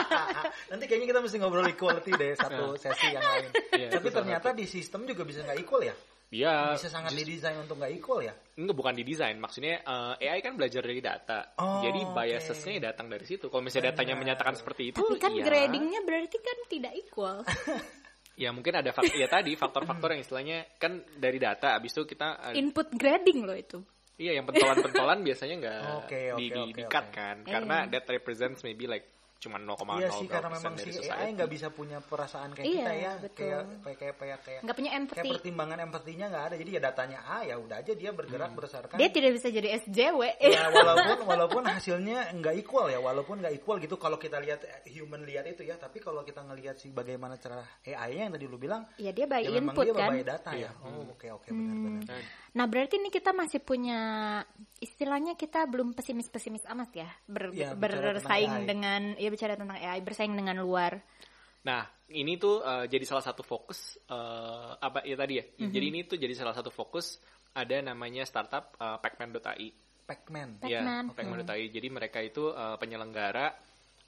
Nanti kayaknya kita mesti ngobrol equality deh satu sesi yang lain. Iya, Tapi ternyata di sistem juga bisa nggak equal ya? Iya, Bisa sangat didesain untuk nggak equal ya? Enggak bukan di desain, maksudnya eh, AI kan belajar dari data. Oh, Jadi biasesnya datang dari situ. Kalau misalnya datanya menyatakan seperti itu, Tapi kan ya, gradingnya berarti kan tidak equal. ya mungkin ada faktor ya tadi faktor-faktor yang istilahnya kan dari data abis itu kita eh, Input grading loh itu. iya yang pentolan-pentolan biasanya nggak Oke, oke, di, di, di-cut oke. kan. Iya. Karena that represents maybe like cuma 0,0 Iya sih karena memang si AI nggak bisa punya perasaan kayak Iya, kita ya, betul. kayak kayak kayak kayak kayak, Nggak punya kayak empathy. pertimbangan empatinya nggak ada. Jadi ya datanya A ya udah aja dia bergerak berdasarkan Dia tidak bisa jadi SJW. ya walaupun walaupun hasilnya nggak equal ya walaupun nggak equal gitu kalau kita lihat eh, human lihat itu ya tapi kalau kita ngelihat sih bagaimana cara AI-nya yang tadi lu bilang Ya dia by ya memang input dia kan. by data ya oh oke oke benar-benar Nah, Nah berarti ini kita masih punya istilahnya kita belum pesimis-pesimis amat ya ber, Iya, bicara bersaing dengan ya bicara tentang AI bersaing dengan luar. Nah, ini tuh eh, jadi salah satu fokus eh, apa ya tadi ya. Mhm. Jadi ini tuh jadi salah satu fokus ada namanya startup uh, Pacman.ai. Pacman Ya, Pacman. Pacman.ai. Jadi mereka itu uh, penyelenggara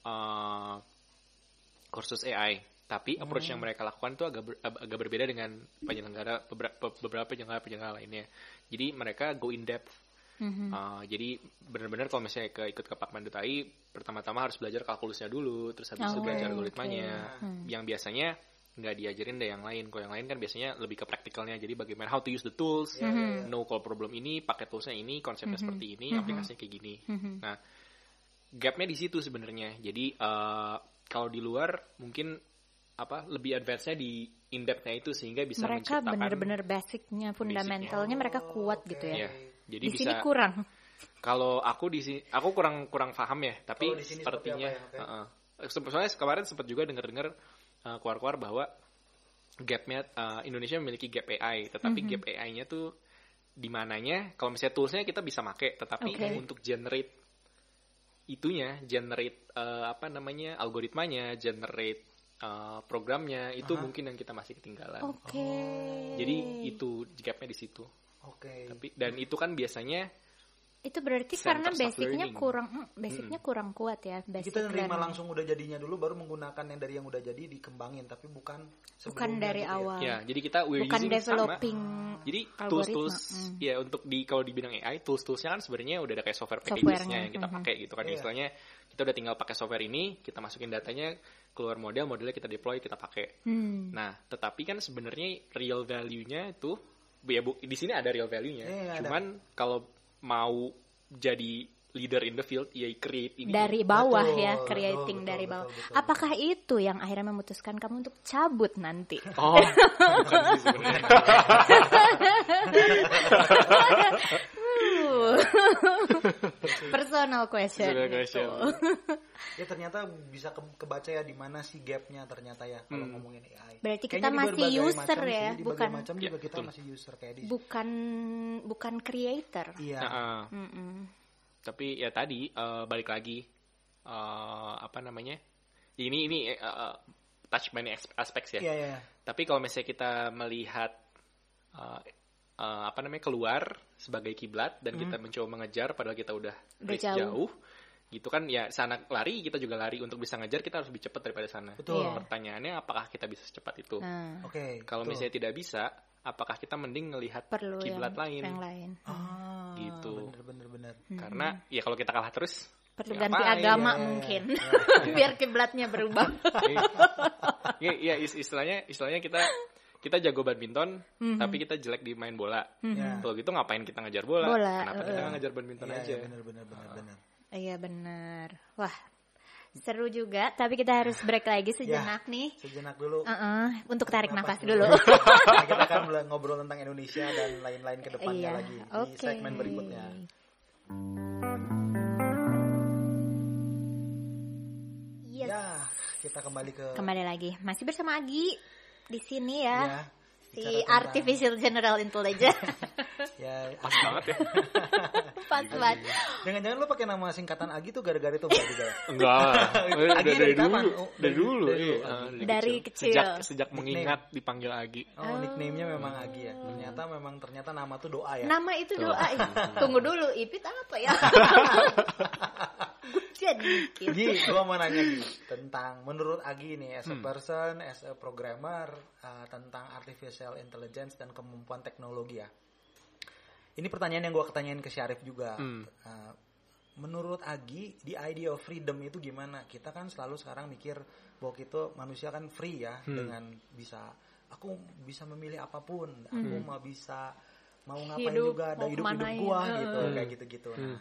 uh, kursus AI. Tapi approach yang mereka lakukan tuh agak ber- agak berbeda dengan penyelenggara beberapa beberapa penyelenggara penyelenggara lainnya. Jadi mereka go in depth. Mhm. Uh, jadi benar-benar kalau misalnya ke ikut ke Pacman.ai, pertama-tama harus belajar kalkulusnya dulu, terus habis itu Oh, belajar oke. algoritmanya. Hmm. Yang biasanya nggak diajarin deh yang lain. Kalau yang lain kan biasanya lebih ke praktikalnya. Jadi bagaimana how to use the tools, Mhm. know kalau problem ini, pakai toolsnya ini, konsepnya seperti ini, aplikasinya kayak gini. Mhm. Nah, gapnya di situ sebenarnya. Jadi eh, kalau di luar mungkin apa lebih advance-nya di in depth-nya itu sehingga bisa mereka menciptakan benar-benar basicnya, fundamentalnya mereka kuat gitu ya. ya. Jadi Di bisa sini kurang. kalau aku di sini aku kurang kurang paham ya, tapi Kalau di sini seperti sepertinya ya? Oke. uh-uh. Se- soalnya kemarin sempat juga dengar-dengar uh, keluar-keluar bahwa gapnya uh, Indonesia memiliki gap AI, tetapi Mhm. gap AI-nya tuh di mananya kalau misalnya toolsnya kita bisa make, tetapi Oke. untuk generate itunya, generate uh, apa namanya algoritmanya, generate uh, programnya itu Aha. mungkin yang kita masih ketinggalan. Oke. Jadi itu gapnya di situ. Oke. Tapi dan itu kan biasanya Itu berarti karena basicnya learning. kurang mm, basicnya kurang kuat ya, basic Kita nerima learning. langsung udah jadinya dulu baru menggunakan yang dari yang udah jadi dikembangin tapi bukan bukan dari gitu ya. awal. ya jadi kita we're bukan using developing sama. Jadi algoritma. tools-tools Mm. ya untuk di kalau di bidang AI tools-toolsnya kan sebenarnya udah ada kayak software packages-nya yang kita mhm. pakai gitu kan. Iya. Istilahnya kita udah tinggal pakai software ini, kita masukin datanya, keluar model, modelnya kita deploy, kita pakai. Hmm. Nah, tetapi kan sebenarnya real value-nya itu ya bu, di sini ada real value-nya. Iya, ada. Cuman kalau mau jadi leader in the field ya create ini dari bawah Betul, ya betul, creating betul, dari betul, bawah. betul. Apakah itu yang akhirnya memutuskan kamu untuk cabut nanti? Oh, bukan sih sebenarnya. Uh. Personal question. Personal gitu. question. Ya ternyata bisa ke- kebaca ya di mana sih gapnya ternyata ya kalau Hmm. ngomongin AI. Berarti Kayaknya kita di masih user macam ya, sih, bukan- macam Ya, juga kita betul. masih user kayak di. Bukan bukan creator. Iya. Nah, Mm-mm. tapi ya tadi eh, balik lagi eh, apa namanya ini ini eh, touch banyak as- aspek ya Iya, iya. tapi kalau misalnya kita melihat eh, eh, apa namanya keluar sebagai kiblat dan kita mencoba mengejar padahal kita udah, Udah reach jauh. jauh gitu kan ya sana lari kita juga lari untuk bisa ngejar kita harus lebih cepat daripada sana Betul. Iya. pertanyaannya apakah kita bisa secepat itu Nah, Oke. kalau betul. misalnya tidak bisa apakah kita mending ngelihat perlu kiblat yang, lain yang lain. Ah, Gitu. Bener bener bener. karena ya kalau kita kalah terus Perlu ya ganti ngapain? agama ya, ya, mungkin. ya. Biar kiblatnya berubah. Iya, iya is- istilahnya istilahnya kita kita jago badminton, Mhm. tapi kita jelek di main bola. Ya. Kalau gitu ngapain kita ngejar bola? Bola, Kenapa kita nggak ngejar badminton Iya, aja? iya, bener bener bener bener. Iya benar. Wah, seru juga. Tapi kita harus break lagi sejenak nih. Sejenak dulu. Uh-uh, untuk tarik Napas nafas dulu. Nah, kita akan ngobrol tentang Indonesia dan lain-lain ke depannya Iya, lagi di oke. segmen berikutnya. Yes. Ya, kita kembali ke Kembali lagi. Masih bersama Agi di sini ya. ya, si tentang- artificial general intelligence. ya Pas banget ya. Pas banget. Jangan-jangan lu pakai nama singkatan Agi tuh gara-gara itu enggak juga ya? Enggak. Udah Agi dari, dari dulu. Oh, dari dari- dulu. dari iya. dulu, Ah, Agi. Dari kecil. Sejak sejak mengingat dipanggil Agi. Oh, nickname-nya memang Agi ya. Ternyata memang ternyata nama tuh doa ya. Nama itu doa. Tunggu dulu, Ipit apa ya? Gue jadi. Gi, gua mau nanya Gi tentang menurut Agi nih as a Hmm. person, as a programmer uh, tentang artificial intelligence dan kemampuan teknologi ya. Ini pertanyaan yang gua ketanyain ke Syarif juga. Hmm. Uh, menurut Agi, the idea of freedom itu gimana? Kita kan selalu sekarang mikir bahwa kita manusia kan free ya Hmm. dengan bisa aku bisa memilih apa pun, aku mau bisa mau ngapain Hmm. Hidup, juga ada hidup hidup gua Hmm. gitu Hmm. kayak gitu-gitu. Nah,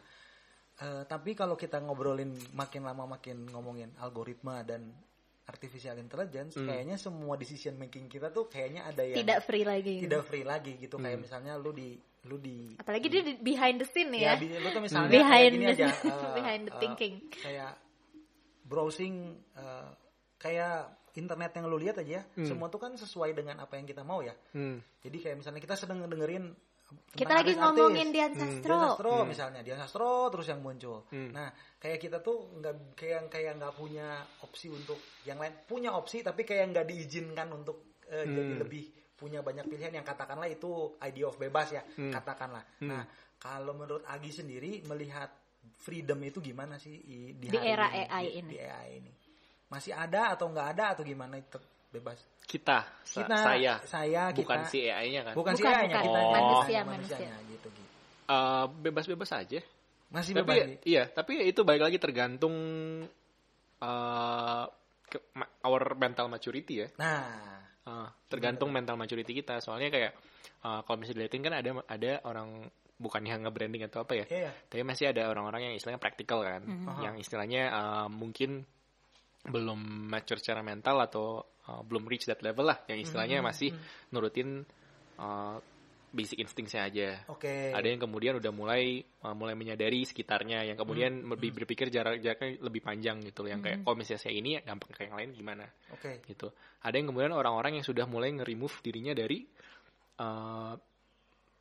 Eh, tapi kalau kita ngobrolin makin lama makin ngomongin algoritma dan artificial intelligence, Hmm. kayaknya semua decision making kita tuh kayaknya ada yang Tidak free lagi. tidak free lagi gitu. Kayak Hmm. misalnya lu di lu di Apalagi dia di behind the scene ya, ya. lu tuh misalnya Behind kayak the- aja eh, behind the eh, thinking. kayak browsing eh, kayak internet yang lu lihat aja ya, Hmm. semua tuh kan sesuai dengan apa yang kita mau ya. Hmm. Jadi kayak misalnya kita sedang dengerin Kita lagi artis-artis. ngomongin Dian Hmm. Sastro. Dian Sastro Hmm. misalnya Dian Sastro terus yang muncul. Hmm. Nah kayak kita tuh nggak kayak kayak nggak punya opsi untuk yang lain punya opsi tapi kayak nggak diizinkan untuk eh, Hmm. jadi lebih punya banyak pilihan yang katakanlah itu idea of bebas ya Hmm. katakanlah. Hmm. Nah kalau menurut Agi sendiri melihat freedom itu gimana sih di, Di hari era ini, AI di, ini. di AI ini masih ada atau nggak ada atau gimana itu bebas? Kita, sa- Kita, saya, saya, bukan kita. si AI-nya kan. Bukan, si Bukan, AI-nya bukan. kita Oh. Manusia, manusianya gitu gitu. Eh, bebas-bebas aja. Masih tapi bebas. Gi? iya tapi itu balik lagi tergantung eh ke- ma- our mental maturity ya Nah, Eh, tergantung mental maturity kita soalnya kayak eh, kalau misalnya dilihatin kan ada ada orang bukan yang nge-branding atau apa ya iya. tapi masih ada orang-orang yang istilahnya praktikal kan Mhm. yang istilahnya eh, mungkin belum mature secara mental atau eh, belum reach that level lah. Yang istilahnya Mhm, masih nurutin eh, basic instinctnya aja. Oke. ada yang kemudian udah mulai uh, mulai menyadari sekitarnya yang kemudian Hmm. lebih berpikir jarak jaraknya lebih panjang gitu yang kayak kalau misalnya saya ini ya gampang kayak yang lain gimana? Oke. gitu. Ada yang kemudian orang-orang yang sudah mulai nge-remove dirinya dari uh,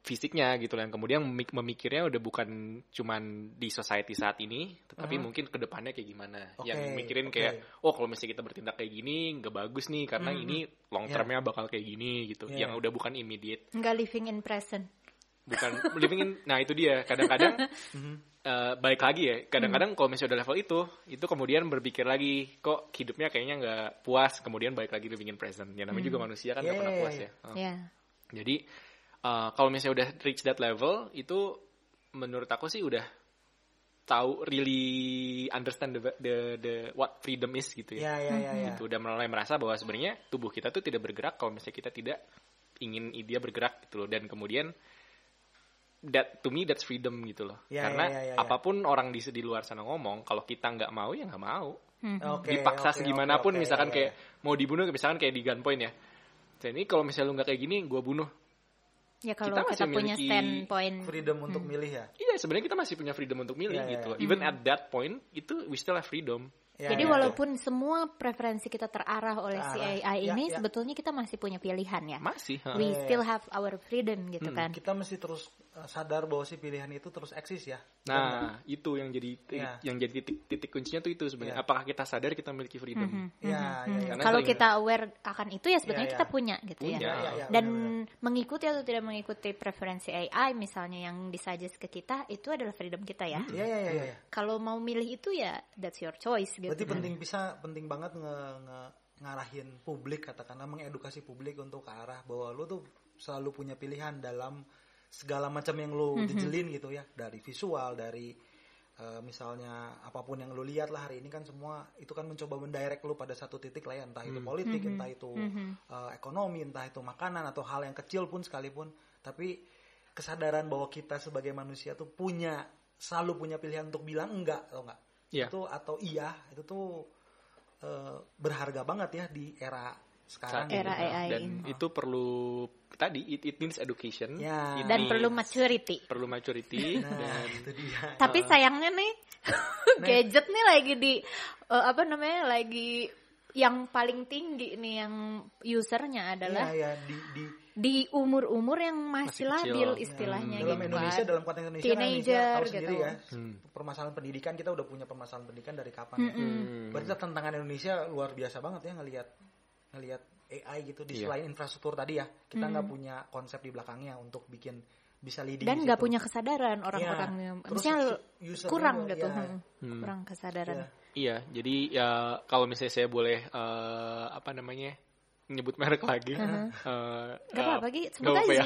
fisiknya gitu yang kemudian memik- memikirnya udah bukan cuman di society saat ini tetapi Mhm. mungkin ke depannya kayak gimana Oke, yang mikirin oke. kayak oh kalau misalnya kita bertindak kayak gini nggak bagus nih karena Mhm. ini long Ya. termnya bakal kayak gini gitu Ya. yang udah bukan immediate Nggak living in present. bukan living in nah itu dia kadang-kadang eh, balik lagi ya kadang-kadang kalau misalnya udah level itu itu kemudian berpikir lagi kok hidupnya kayaknya nggak puas kemudian balik lagi living in present ya namanya juga manusia kan nggak Yeah, pernah yeah, puas yeah. ya Oh. Ya. jadi eh, kalau misalnya udah reach that level itu menurut aku sih udah tahu really understand the, the the what freedom is gitu ya. Ya ya ya ya. gitu. Udah mulai merasa bahwa sebenarnya tubuh kita tuh tidak bergerak kalau misalnya kita tidak ingin dia bergerak gitu loh. Dan kemudian that to me that's freedom gitu loh. Ya, karena ya, ya, ya, ya. apa pun orang di di luar sana ngomong kalau kita nggak mau ya nggak mau. Oke. dipaksa oke, segimanapun oke, oke, misalkan ya, kayak mau dibunuh misalkan kayak di gunpoint ya. Ini kalau misalnya lu nggak kayak gini gue bunuh Ya kalau Kita kita, masih punya memiliki standpoint freedom untuk milih ya. iya sebenarnya kita masih punya freedom untuk milih Iya, iya, gitu iya. loh. even at that point itu we still have freedom Ya, Jadi ya, walaupun semua preferensi kita terarah oleh si Terarah. AI Ya, ini, ya. sebetulnya kita masih punya pilihan ya. masih ha. We Ya, ya. still have our freedom gitu Hmm, kan. kita mesti terus sadar bahwa si pilihan itu terus eksis ya. Nah, itu yang jadi Iya. yang jadi titik titik kuncinya tuh itu sebenarnya. Iya. Apakah kita sadar kita memiliki freedom? Ya, mhm, ya, mhm. ya. Karena Kalau kita aware akan itu ya sebenarnya Iya, kita iya. punya gitu Punya. ya. Ya, ya, Dan mengikuti atau tidak mengikuti preferensi AI misalnya yang disuggest ke kita itu adalah freedom kita ya. ya ya ya ya. ya. Kalau mau milih itu ya that's your choice gitu. Berarti penting bisa penting banget nge, nge- ngarahin publik katakanlah mengedukasi publik untuk ke arah bahwa lu tuh selalu punya pilihan dalam segala macam yang lu Mhm. jejelin gitu ya dari visual dari eh, misalnya apa pun yang lu lihat lah hari ini kan semua itu kan mencoba mendirect lu pada satu titik lah ya entah itu politik entah itu eh, ekonomi entah itu makanan atau hal yang kecil pun sekalipun tapi kesadaran bahwa kita sebagai manusia tuh punya selalu punya pilihan untuk bilang enggak atau enggak Iya. itu atau iya itu tuh eh, berharga banget ya di era sekarang Saat Era gitu. AI Dan ini. itu perlu tadi it, it means education. Ya. It Dan needs- perlu maturity. perlu maturity nah dan itu dia Tapi sayangnya nih gadget nih lagi di eh, apa namanya lagi yang paling tinggi nih yang usernya adalah Iya, ya, di, di di umur-umur yang masih, Masih kecil. labil istilahnya dalam gitu Indonesia kan. dalam konteks Indonesia kan Teenager Indonesia tahu gitu. sendiri ya Hmm. permasalahan pendidikan kita udah punya permasalahan pendidikan dari kapan ya. Hmm. berarti tantangan Indonesia luar biasa banget ya ngelihat ngelihat AI gitu di Iya. selain infrastruktur tadi ya kita nggak punya konsep di belakangnya untuk bikin bisa leading dan nggak punya kesadaran orang-orangnya Iya. Terus misalnya kurang juga, gitu iya. hmm, kurang kesadaran Iya. Iya, jadi ya kalau misalnya saya boleh eh, apa namanya nyebut merek lagi. eh, Gak eh, apa-apa Gi, aja ya.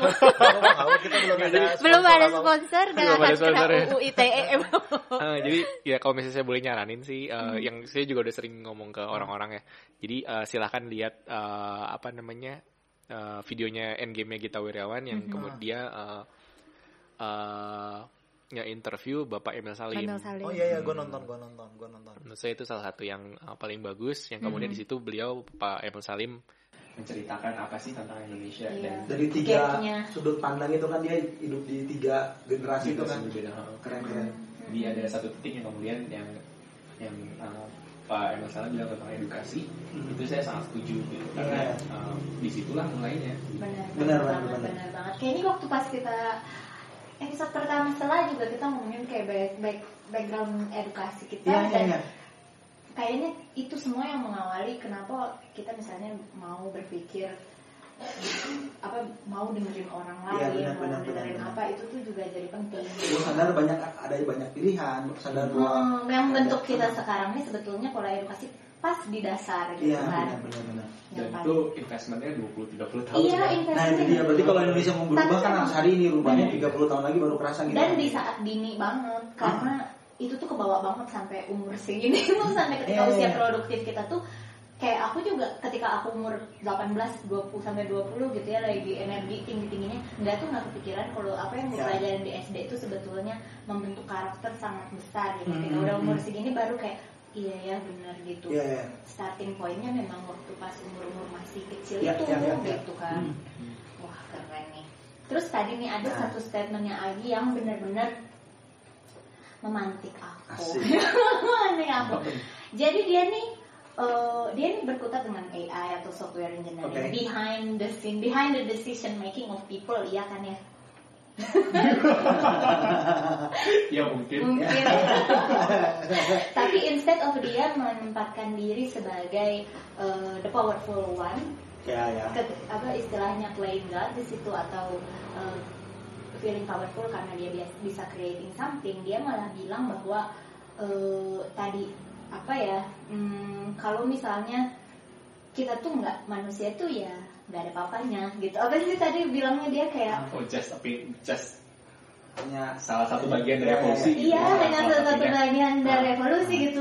kita belum ada belum sponsor ada apa-apa. sponsor dan Belum akan ada kena sponsor ya. UU ITE Eh, jadi ya kalau misalnya saya boleh nyaranin sih, eh, Hmm. yang saya juga udah sering ngomong ke orang-orang ya. Jadi eh, silahkan lihat eh, apa namanya eh, videonya Endgame-nya Gita Wirjawan Hmm. yang kemudian eh, eh, ya interview Bapak Emil Salim. Emil Salim. Oh iya iya, gue nonton, gue nonton, gue nonton. Menurut saya itu salah satu yang paling bagus. Yang kemudian Hmm. di situ beliau Pak Emil Salim menceritakan apa sih tentang Indonesia Iya. dan Dari tiga Gapnya. sudut pandang itu kan dia hidup di tiga generasi itu kan. berbeda. Keren keren. Jadi ada satu titik yang kemudian yang yang uh, Pak Emil Salah bilang tentang edukasi itu saya sangat setuju gitu karena Iya. uh, di situlah mulainya. benar Benar, benar benar, banget benar. benar banget kayaknya waktu pas kita episode pertama setelah juga kita ngomongin kayak back, back, background edukasi kita Iya iya dan iya. Kayaknya itu semua yang mengawali kenapa kita misalnya mau berpikir apa mau dengerin orang Iya, lain benar, mau benar, dengerin benar, apa itu tuh juga jadi penting Gue sadar banyak ada banyak pilihan, sadar bahwa Hmm, yang bentuk kita sekarang ini sebetulnya pola edukasi pas di dasar gitu Iya kan benar benar benar. Dan itu investmentnya 20-30 tahun. iya kan? Nah itu dia berarti kalau Indonesia mau berubah Tapi kan memang- harus hari ini rubahnya Hmm. 30 tahun lagi baru kerasa gitu. dan di saat dini banget karena itu tuh kebawa banget sampai umur segini tuh sampai ketika Iya, usia iya. produktif kita tuh kayak aku juga ketika aku umur 18 20 sampai 20 gitu ya lagi energi tinggi tingginya nggak tuh nggak kepikiran kalau apa yang Iya. dipelajarin di SD itu sebetulnya membentuk karakter sangat besar gitu ketika Hmm, udah umur hmm. segini baru kayak iya ya benar gitu Iya iya. starting pointnya memang waktu pas umur umur masih kecil Iya, itu iya, iya, iya. gitu kan Hmm. wah keren nih terus tadi nih ada Nah. satu statementnya Agi yang benar-benar memantik aku. Memantik aku. Jadi dia nih eh, dia nih berkutat dengan AI atau software engineering. Oke. behind the scene behind the decision making of people iya kan ya? Ya mungkin. mungkin. Tapi instead of dia menempatkan diri sebagai eh, the powerful one Ya ya. ke- apa istilahnya playing God di situ atau uh, feeling powerful karena dia bisa creating something dia malah bilang bahwa eh, tadi apa ya hmm, kalau misalnya kita tuh nggak manusia tuh ya nggak ada papanya gitu apa sih tadi bilangnya dia kayak Oh just tapi just hanya salah satu bagian dari Iya, iya, evolusi. Iya, gitu. hanya Salah satu bagian dari Ah. evolusi gitu.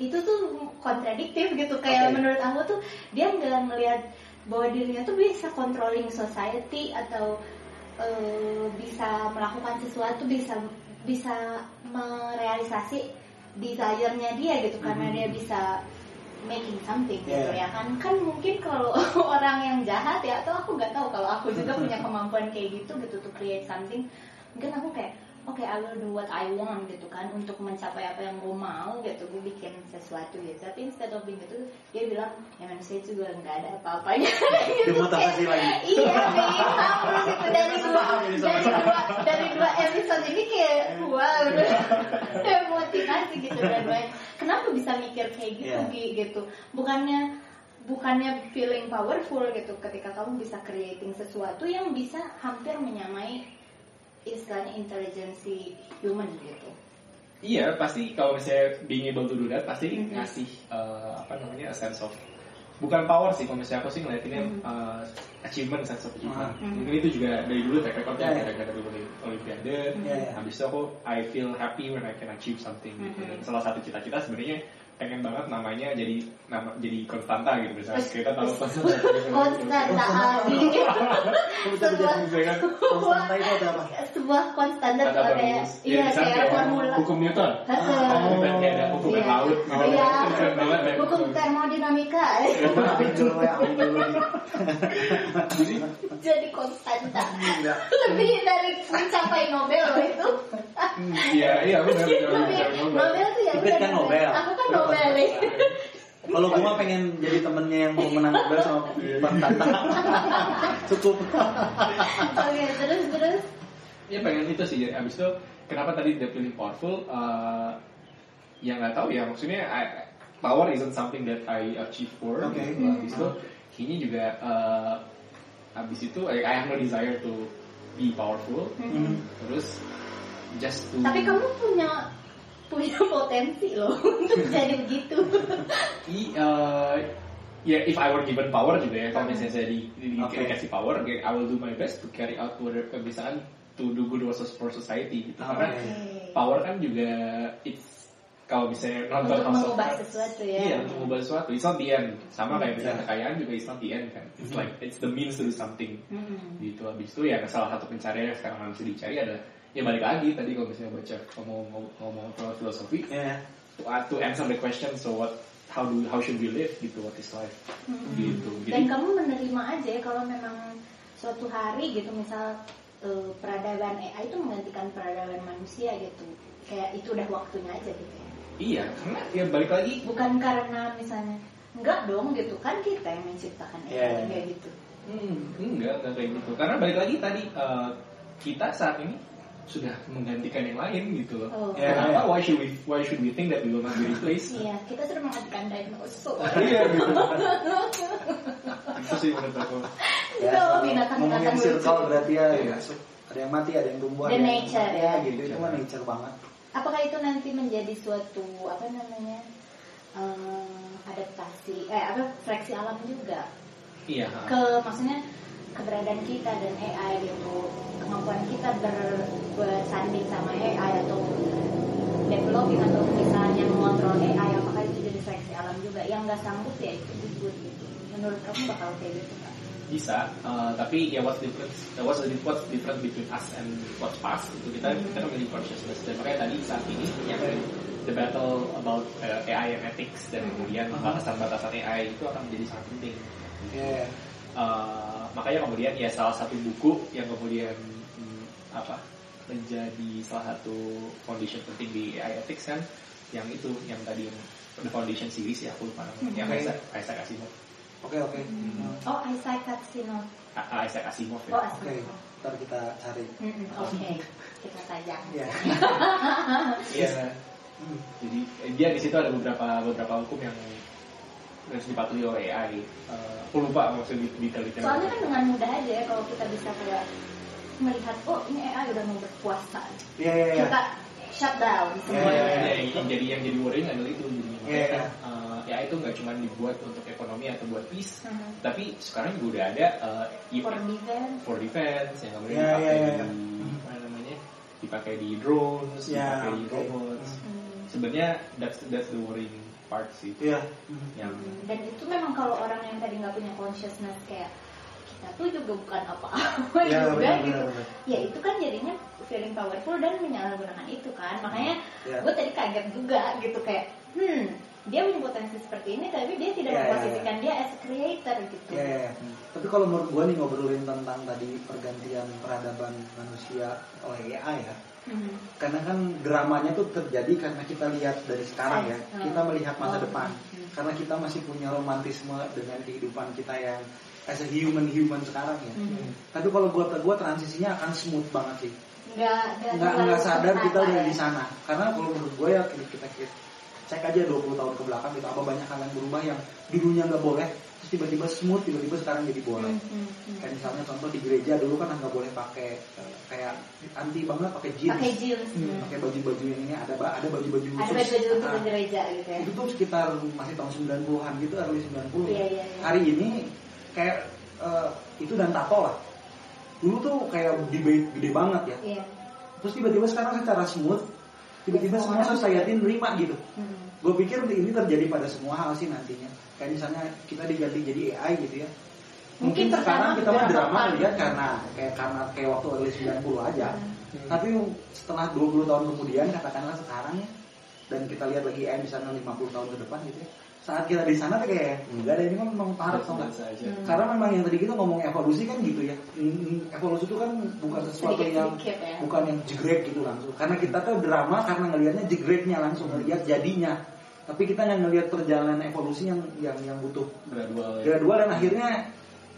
Itu tuh kontradiktif gitu. Kayak Oke. menurut aku tuh dia nggak melihat bahwa dirinya tuh bisa controlling society atau eh, bisa melakukan sesuatu, bisa bisa merealisasi desire-nya dia gitu karena Mhm. dia bisa making something gitu Yeah. ya kan kan mungkin kalau orang yang jahat ya atau aku nggak tahu kalau aku juga punya kemampuan kayak gitu gitu to create something mungkin aku kayak oke I will do what I want gitu kan untuk mencapai apa yang gue mau gitu gue bikin sesuatu gitu. Tapi instead of being gitu dia bilang ya manusia juga nggak ada apa-apanya. Gitu kayak, lagi. iya kayak tahu gitu. Dari dua dari dua dari dua episode ini kayak wow udah kayak motivasi gitu dua-duanya kenapa bisa mikir kayak gitu Iya. Gi? gitu? Bukannya bukannya feeling powerful gitu ketika kamu bisa creating sesuatu yang bisa hampir menyamai istilahnya intelijensi human gitu Iya, pasti kalau misalnya being able to do that pasti Mhm. ngasih eh, apa namanya a sense of bukan power sih kalau misalnya aku sih ngeliatinnya Mhm. eh, achievement sense of achievement. Mhm. Mungkin itu juga dari dulu track recordnya Ya, ya. gara-gara dulu olimpiade. Ya, ya. Habis itu aku I feel happy when I can achieve something gitu. Mhm. Dan salah satu cita-cita sebenarnya pengen banget namanya jadi nama jadi konstanta gitu misalnya kita tahu konstanta abi Konstanta itu ada apa? sebuah konstanta ada tuh kayak rumus. iya kayak formula hukum Newton. Heeh. Oh, ada hukum Iya. laut. Iya. Ya. hukum termodinamika ya, jadi konstanta lebih dari mencapai Nobel itu Iya, iya benar. Nobel tuh ya kan Nobel. aku kan Nobel nih Kalau gue mah pengen jadi temennya yang mau menang Nobel sama Konstanta. Cukup. oke terus terus Ya pengen itu sih. Jadi abis itu kenapa tadi dia feeling powerful? eh ya nggak tahu ya. Maksudnya I- power isn't something that I achieve for. Oke. Gitu. Abis itu kayaknya juga eh abis itu I, I have no desire to be powerful. Hmm. Terus just to tapi kamu punya punya potensi loh untuk jadi begitu I, eh, ya if I were given power juga ya kalau misalnya saya di, di, dikasih power kayak I will do my best to carry out whatever misalkan to do good for society gitu Oke. karena power kan juga it's kalau misalnya nonton Untuk mengubah sesuatu ya. iya untuk mengubah sesuatu it's not the end sama kayak misalnya kekayaan juga it's not the end kan it's Mhm. like it's the means to do something Hmm. gitu habis itu ya salah satu pencarian yang sekarang harus dicari adalah ya balik lagi tadi kalau misalnya baca ngomong ngomong filosofi Ya. to, uh, to answer the question so what how do how should we live gitu what is life Hmm. gitu Dan jadi kamu menerima aja ya kalau memang suatu hari gitu misal eh, peradaban AI itu menggantikan peradaban manusia gitu. Kayak itu udah waktunya aja gitu ya. iya karena ya balik lagi Bukan karena misalnya enggak dong gitu kan kita yang menciptakan AI Iya. kayak gitu. hmm, enggak enggak kayak gitu karena balik lagi tadi uh, kita saat ini sudah menggantikan yang lain gitu loh Oh. Ya, kenapa ya. why should we why should we think that we will not be replaced Iya, kita sudah menggantikan dinosaur. iya gitu itu sih menurut aku Ya, sama binatang-binatang circle berarti ya, masuk. ada yang mati, ada yang tumbuh, The ada yang nature, ya, ya. gitu itu mah nature banget. Apakah itu nanti menjadi suatu apa namanya eh, adaptasi eh apa seleksi alam juga iya ke maksudnya keberadaan kita dan AI gitu kemampuan kita ber, bersanding sama AI atau developing atau misalnya mengontrol AI apakah itu jadi seleksi alam juga yang nggak sanggup ya itu gugur gitu menurut kamu bakal kayak gitu nggak? bisa uh, tapi ya what's difference uh, what's the what's difference between us and what's past itu kita Hmm. kita memiliki consciousness dan makanya tadi saat ini yang the battle about uh, AI and ethics dan Hmm. kemudian Uh-huh. batasan-batasan AI itu akan menjadi sangat penting Ya. Uh, makanya kemudian ya salah satu buku yang kemudian hmm, apa menjadi salah satu foundation penting di AI ethics kan yang itu yang tadi yang the foundation series ya aku lupa namanya yang Hmm. Isaac Isaac Asimov Oke oke. Hmm. oh Isaac Asimov A- Isaac Asimov oh ya Oke, Asimov ntar kita cari. Mm-mm, oke kita tajam Ya. Iya. Hmm. Jadi eh, dia di situ ada beberapa beberapa hukum yang harus dipatuhi oleh AI. Eh, aku lupa maksud detail-detailnya. Soalnya kan dengan mudah aja ya kalau kita bisa kayak melihat oh ini AI udah mau berkuasa Iya iya iya. kita shut down semua Iya, iya, Ya, yang jadi yang jadi worrying adalah itu. Iya, Makanya iya. kan, eh, ya itu nggak cuma dibuat untuk ekonomi atau buat peace, Mhm. tapi sekarang juga udah ada i- for defense for defense yang kemudian Iya, dipakai iya, iya. di apa namanya dipakai di drones, Iya, dipakai di robots. Hmm. Sebenarnya that's that's the worrying part sih. Iya. Yang dan itu memang kalau orang yang tadi nggak punya consciousness kayak kita tuh juga bukan apa-apa Iya, juga benar, gitu benar. ya itu kan jadinya feeling powerful dan menyalahgunakan itu kan makanya Iya. gue tadi kaget juga gitu kayak hmm dia punya potensi seperti ini tapi dia tidak Iya, iya, memposisikan dia as creator gitu Iya, iya, iya. Tapi kalau menurut gue nih ngobrolin tentang tadi pergantian peradaban manusia oleh AI ya. Hmm. Karena kan dramanya tuh terjadi karena kita lihat dari sekarang ya. Hmm. Kita melihat masa Oh. depan. Hmm. Karena kita masih punya romantisme dengan kehidupan kita yang as a human human sekarang ya. Hmm. Tapi kalau gue gua transisinya akan smooth banget sih. nggak Nggak sadar kita udah ya. di sana. Karena kalau menurut gue ya kita, kita cek aja 20 tahun ke belakang gitu apa banyak hal yang berubah yang dulunya nggak boleh terus tiba-tiba smooth tiba-tiba sekarang jadi boleh. Hmm, hmm. Kayak misalnya contoh di gereja dulu kan nggak boleh pakai kayak anti banget pakai jeans. pakai jeans Hmm, hmm. pakai baju-baju yang ini ada ada baju-baju ada baju-baju untuk Ah, ke gereja gitu ya itu tuh sekitar masih tahun 90-an gitu, early 90 Iya, ya. iya, iya. Hari ini kayak eh, itu dan tato lah. Dulu tuh kayak debate gede banget ya. iya Terus tiba-tiba sekarang secara smooth, tiba-tiba Ya, semua orang society nerima gitu. Hmm. Gue pikir ini terjadi pada semua hal sih nantinya. Kayak misalnya kita diganti jadi AI gitu ya. Mungkin, Mungkin sekarang kita mah drama lihat karena kayak karena kayak waktu early 90 aja. Hmm. Tapi setelah 20 tahun kemudian katakanlah sekarang ya dan kita lihat lagi AI misalnya 50 tahun ke depan gitu ya. Saat kita di sana tuh kayak enggak ada ini mah memang parah. Hmm. Karena memang yang tadi kita ngomong evolusi kan gitu ya. Mm, Evolusi itu kan bukan sesuatu yang ya. bukan yang jegrek gitu langsung. Karena kita tuh drama karena ngelihatnya jegreknya langsung ngelihat jadinya. Tapi kita nggak ngelihat perjalanan evolusi yang yang yang butuh Gradual ya. gradual dan akhirnya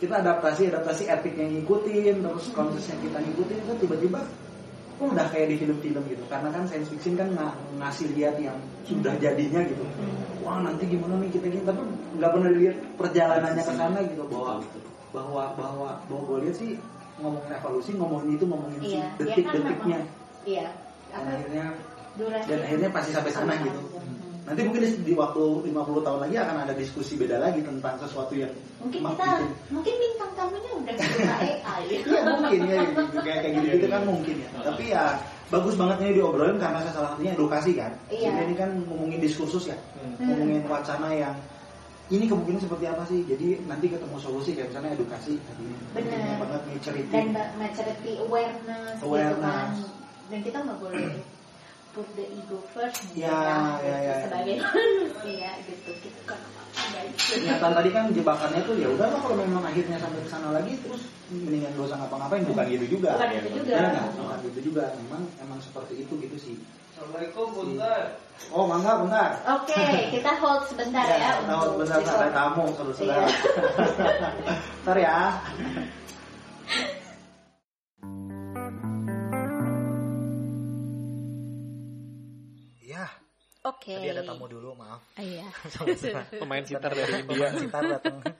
kita adaptasi adaptasi epic yang ngikutin terus konsep yang kita ngikutin itu tiba-tiba oh, udah kayak di film-film gitu karena kan science fiction kan ng- ngasih lihat yang sudah jadinya gitu wah nanti gimana nih kita gini. Tapi nggak pernah dilihat perjalanannya ke sana gitu. Bahwa bahwa bahwa bahwa gue lihat sih ngomongin evolusi ngomongin itu ngomongin si iya dia kan detik-detiknya. memang. Iya. Apa? akhirnya durasi dan akhirnya pasti sampai sana gitu. aja. Hmm. nanti mungkin di, waktu 50 tahun lagi akan ada diskusi beda lagi tentang sesuatu yang mungkin kita bikin- mungkin bintang tamunya udah AI Iya mungkin ya gitu, kayak kayak gitu gitu kan mungkin ya. Tapi ya bagus banget ini diobrolin karena salah satunya edukasi kan. Iya. Jadi ini kan ngomongin diskursus ya, Hmm. ngomongin wacana yang ini kemungkinan seperti apa sih? Jadi nanti ketemu solusi kayak misalnya edukasi tadi. Benar. Banget nih cerita. dan maturity awareness, gitu kan Awareness. dan kita nggak boleh put the ego first gitu Ya, kan, ya, ya. sebagai manusia gitu kita kan guys. Kenyataan tadi kan jebakannya tuh ya udahlah kalau memang akhirnya sampai ke sana lagi terus mendingan gak usah ngapa-ngapain bukan gitu juga. Bukan gitu juga. Ya, nggak? bukan gitu juga. Memang emang seperti itu gitu sih. Assalamualaikum Bunter. Oh mangga bentar. Oke, kita hold sebentar ya, Ya, kita hold bentar besok. ada tamu saudara-saudara. Iya. Bentar ya. Ya, Oke. tadi ada tamu dulu, maaf. Iya. Pemain sitar dari Dia India. Sitar datang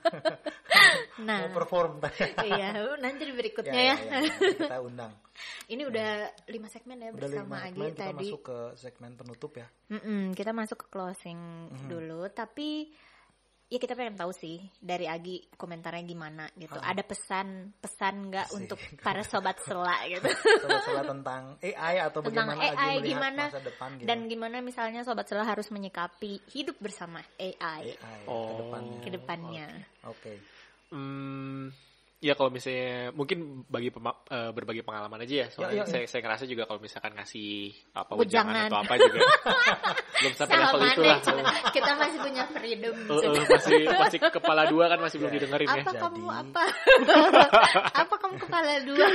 Nah, mau perform tadi. iya, nanti di berikutnya Ya, ya. ya, ya, kita undang. Ini udah lima segmen ya Udah bersama lima Agi kita tadi. masuk ke segmen penutup ya. Mm-mm, kita masuk ke closing dulu, tapi ya kita pengen tahu sih dari Agi komentarnya gimana gitu. Ada pesan pesan nggak untuk para sobat sela gitu? Sobat-sobat tentang AI atau Tentang bagaimana Agi AI melihat gimana masa depan gitu. dan gimana misalnya sobat sela harus menyikapi hidup bersama AI AI Oh. ke depannya. ke depannya. Oke. Hmm, ya kalau misalnya mungkin bagi pema- eh, berbagi pengalaman aja ya. Ya, ya, Soalnya ya. saya saya ngerasa juga kalau misalkan ngasih apa Wejangan. wejangan atau apa juga belum sampai level Sama itu deh, lah. kita masih punya freedom. Eh, eh, masih masih kepala dua kan masih belum Ya. didengerin ya. apa kamu Jadi- apa? apa kamu kepala dua?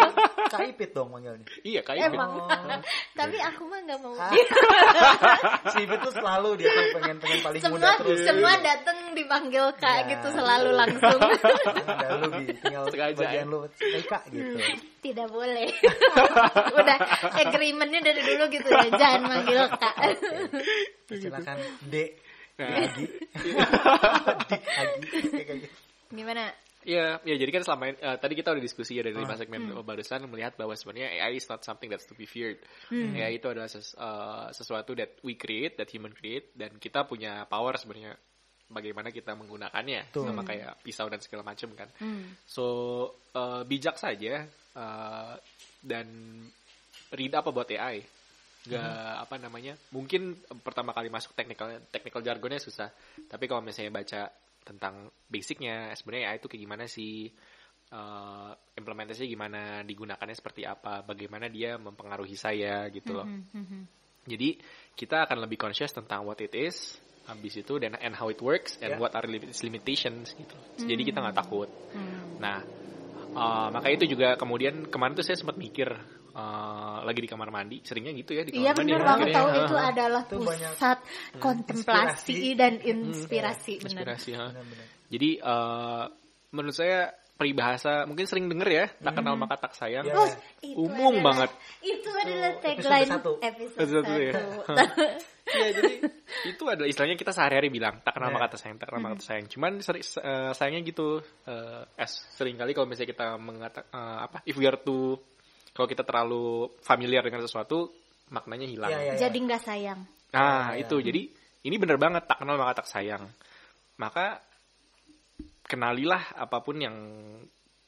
Kaipit dong manggilnya. Iya kayak Emang. Oh. Tapi aku mah nggak mau. Ah. si Ipit tuh selalu dia tuh pengen pengen paling semua muda terus. semua datang dipanggil kak Ya. gitu selalu langsung. Ada lu Bi. Tinggal Sengaja, bagian ya. lu kak gitu. Tidak boleh. Udah agreementnya dari dulu gitu ya, jangan manggil kak. Silakan Dek Nah. Agi. Agi. Gitu. Gimana Iya, ya jadi kan selama ini, eh, tadi kita udah diskusi ya dari lima Ah. segmen barusan melihat bahwa sebenarnya AI is not something that's to be feared. AI itu adalah ses- eh, sesuatu that we create, that human create, dan kita punya power sebenarnya bagaimana kita menggunakannya, Betul. sama kayak pisau dan segala macam kan. Hmm. So eh, bijak saja eh, dan read apa buat AI. Gak apa namanya? Mungkin pertama kali masuk technical technical jargonnya susah. Tapi kalau misalnya baca tentang basicnya, sebenarnya AI itu kayak gimana sih? eh, implementasinya gimana, digunakannya seperti apa, bagaimana dia mempengaruhi saya gitu loh. Hmm, hmm, hmm. Jadi kita akan lebih conscious tentang what it is, habis itu dan and how it works and Ya. what are its limitations gitu. Jadi kita nggak takut. Hmm. Nah, uh, maka itu juga kemudian kemarin tuh saya sempat mikir uh, lagi di kamar mandi, seringnya gitu ya di kamar Iya mandi. benar ya, banget tahu itu uh, adalah Itu banyak, pusat kontemplasi inspirasi. dan inspirasi benar. inspirasi. ha. Benar-benar. Jadi uh, menurut saya peribahasa mungkin sering denger ya, tak kenal maka tak sayang. Ya. Oh, itu Umum adalah- banget. Itu adalah tagline episode satu. episode Episode satu, ya. Iya, jadi itu adalah istilahnya kita sehari-hari bilang tak kenal Ya. maka tak sayang, tak kenal maka tak sayang. Cuman seri, eh, sayangnya gitu, eh, es sering kali kalau misalnya kita mengata eh, apa, if we are to kalau kita terlalu familiar dengan sesuatu, maknanya hilang. Iya, iya, iya. Jadi nggak sayang. Nah, Ya, ya. itu jadi ini bener banget tak kenal maka tak sayang. Maka kenalilah apa pun yang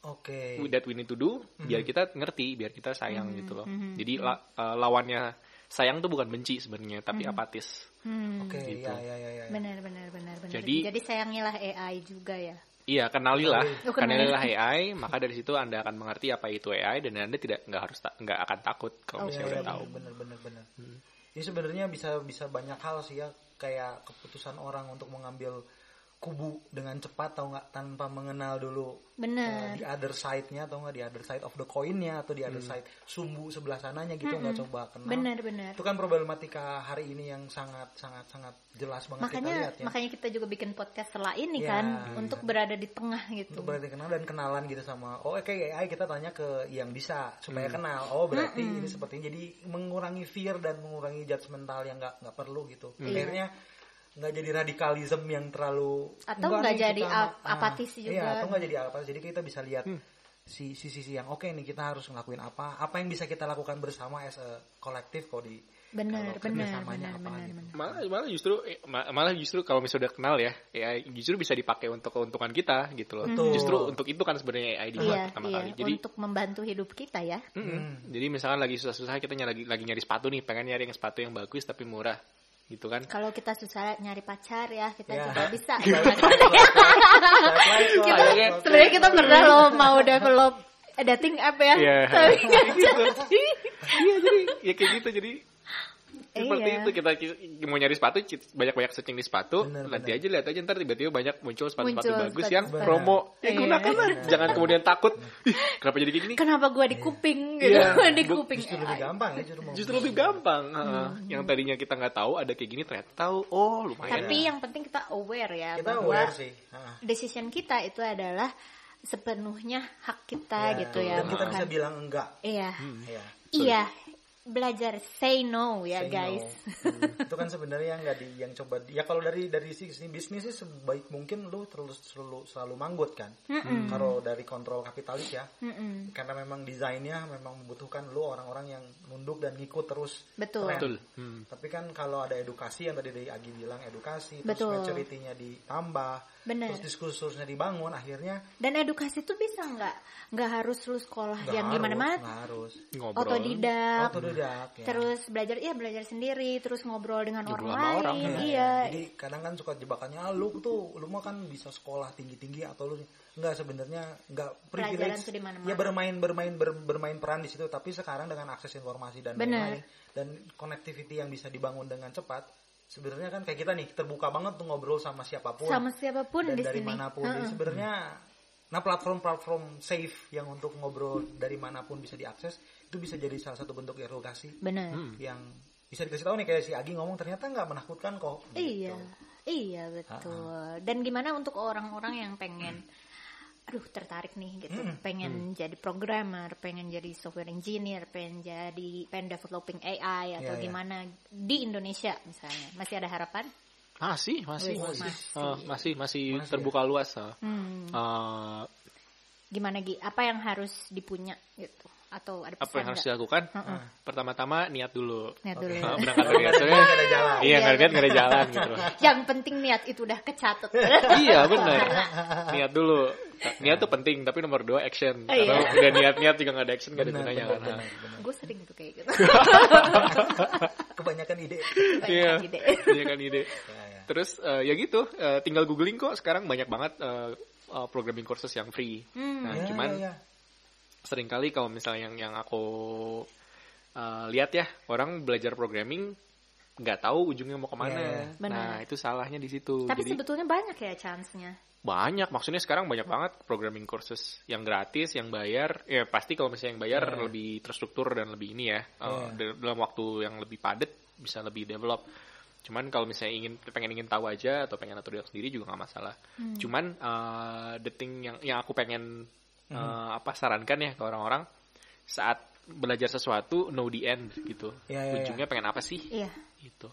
Oke. that we need to do biar kita ngerti, biar kita sayang gitu loh. Jadi la- eh, lawannya sayang tuh bukan benci sebenarnya, tapi apatis. Hmm. Oke, Gitu. ya ya ya ya. Benar benar benar benar. Jadi- Jadi sayangilah AI juga ya. Iya, kenalilah, Oh, kenali. kenalilah AI, maka dari situ Anda akan mengerti apa itu AI dan Anda tidak nggak harus ta- nggak akan takut kalau Oke. misalnya Iya, udah iya, tahu. bener bener bener. Ini sebenarnya bisa bisa banyak hal sih ya kayak keputusan orang untuk mengambil kubu dengan cepat atau nggak tanpa mengenal dulu Benar. eh, di other side-nya atau nggak di other side of the coin-nya atau di other side sumbu sebelah sananya gitu nggak coba kenal. Benar benar. Itu kan problematika hari ini yang sangat sangat sangat jelas banget kita Makanya lihat ya. makanya kita juga bikin podcast setelah ini Ya, kan iya. untuk berada di tengah gitu. untuk berarti kenal dan kenalan gitu sama oh oke AI kita tanya ke yang bisa supaya kenal oh berarti ini seperti ini jadi mengurangi fear dan mengurangi judgmental yang nggak nggak perlu gitu akhirnya nggak jadi radikalisme yang terlalu Atau "Enggak nggak jadi kita ap- nggak-" Ah, apatis juga. iya atau nggak jadi apatis jadi kita bisa lihat si si sisi yang oke nih kita harus ngelakuin apa apa yang bisa kita lakukan bersama as a kolektif kok di Benar, kalau benar, kerjasamanya benar, apa benar, gitu. benar. Malah malah justru eh, ma- malah justru kalau misalnya udah kenal ya, AI justru bisa dipakai untuk keuntungan kita gitu loh. Betul. Justru untuk itu kan sebenarnya AI dibuat Iya, pertama iya. kali. Jadi untuk membantu hidup kita ya. Mm-mm. Jadi misalkan lagi susah-susah kita nyari, lagi lagi nyari sepatu nih, pengen nyari yang sepatu yang bagus tapi murah, gitu kan? Kalau kita susah nyari pacar ya, kita Ya. juga bisa. Baik, kita baik, baik. sebenarnya kita pernah loh mau develop dating app ya, Iya. tapi nggak jadi. Iya jadi ya kayak gitu jadi seperti Iya. itu kita, mau nyari sepatu banyak-banyak searching di sepatu Bener, nanti bener. aja lihat aja ntar tiba-tiba banyak muncul sepatu-sepatu Muncul bagus sepatu yang bagus. promo ya Iya. gunakanlah jangan kemudian takut "Ih, kenapa jadi kayak gini Kenapa gua di kuping gitu, Iya. di Bu- kuping justru lebih gampang ya justru, justru lebih gampang heeh. yang tadinya kita nggak tahu ada kayak gini ternyata tahu oh lumayan Tapi yang penting kita aware ya kita bahwa aware sih decision kita itu adalah sepenuhnya hak kita Ya, gitu ya, kita bukan. bisa bilang enggak Iya. ya Iya. Belajar say no ya, Say guys. no. Hmm, itu kan sebenarnya nggak di yang coba di- ya kalau dari dari sisi bisnis sih sebaik mungkin lu terus selalu selalu manggut kan kalau dari kontrol kapitalis ya Mm-mm. karena memang desainnya memang membutuhkan lu orang-orang yang nunduk dan ngikut terus Betul. tren. betul Hmm. tapi kan kalau ada edukasi yang tadi dari Agi bilang edukasi terus Betul. maturity-nya ditambah Benar. terus diskursusnya dibangun akhirnya Dan edukasi itu bisa nggak nggak harus lu sekolah nggak yang harus, gimana-mana nggak harus ngobrol otodidak autodidak ya. terus belajar iya belajar sendiri terus ngobrol dengan Ngobrol orang sama orang, lain Iya, iya Jadi kadang kan suka jebakannya ah, lu tuh lu mah kan bisa sekolah tinggi-tinggi atau lu enggak sebenarnya enggak Pelajaran privilege. tuh di mana-mana. Ya bermain bermain ber- bermain peran di situ tapi sekarang dengan akses informasi dan Benar. lain-lain dan connectivity yang bisa dibangun dengan cepat sebenarnya kan kayak kita nih terbuka banget tuh ngobrol sama siapa pun. Sama siapa pun dan di dari sini. mana pun. Jadi sebenarnya nah platform-platform safe yang untuk ngobrol dari mana pun bisa diakses itu bisa jadi salah satu bentuk edukasi benar. Yang bisa dikasih tahu nih. Kayak si Agi ngomong ternyata nggak menakutkan kok. iya. Gitu. iya betul. Dan gimana untuk orang-orang yang pengen aduh tertarik nih gitu Hmm, pengen jadi programmer pengen jadi software engineer pengen jadi pengen developing AI atau Iya, iya. gimana di Indonesia misalnya masih ada harapan masih masih Wih, masih masih. Eh, masih masih Masih terbuka luas eh. hmm. Eh, Gimana Gi? Apa yang harus dipunya gitu? Atau ada apa pesan yang harus dilakukan pertama-tama niat dulu Lihat dulu. Nah, berangkat dari niat niat, ada jalan. iya nggak ada niat nggak ada jalan gitu Yang penting niat itu udah kecatat. iya benar niat dulu niat tuh penting tapi nomor dua action Oh, iya. karena udah niat-niat juga nggak ada action nggak ada gunanya benar, kan benar, benar. Gue sering tuh kayak gitu. Kebanyakan ide. iya Banyak ide. iya kan ide Ya, ya. terus eh, ya gitu eh, tinggal googling kok sekarang banyak banget eh, eh, programming courses yang free Hmm. nah Ya, cuman ya, ya. Sering kali kalau misalnya yang yang aku uh, lihat ya orang belajar programming nggak tahu ujungnya mau ke mana. Iya, iya. Benar. Nah itu salahnya di situ. Tapi Jadi sebetulnya banyak ya chance-nya. banyak, maksudnya sekarang banyak banget programming courses yang gratis, yang bayar. Ya pasti kalau misalnya yang bayar Iya. lebih terstruktur dan lebih ini ya, uh, Iya. dal- dalam waktu yang lebih padat bisa lebih develop. Cuman kalau misalnya ingin pengen ingin tahu aja atau pengen atur sendiri juga nggak masalah. Hmm. Cuman uh, the thing yang yang aku pengen Hmm. uh, apa sarankan ya ke orang-orang saat belajar sesuatu know the end gitu. Ya, ya, ya. Ujungnya pengen apa sih? Iya. Gitu.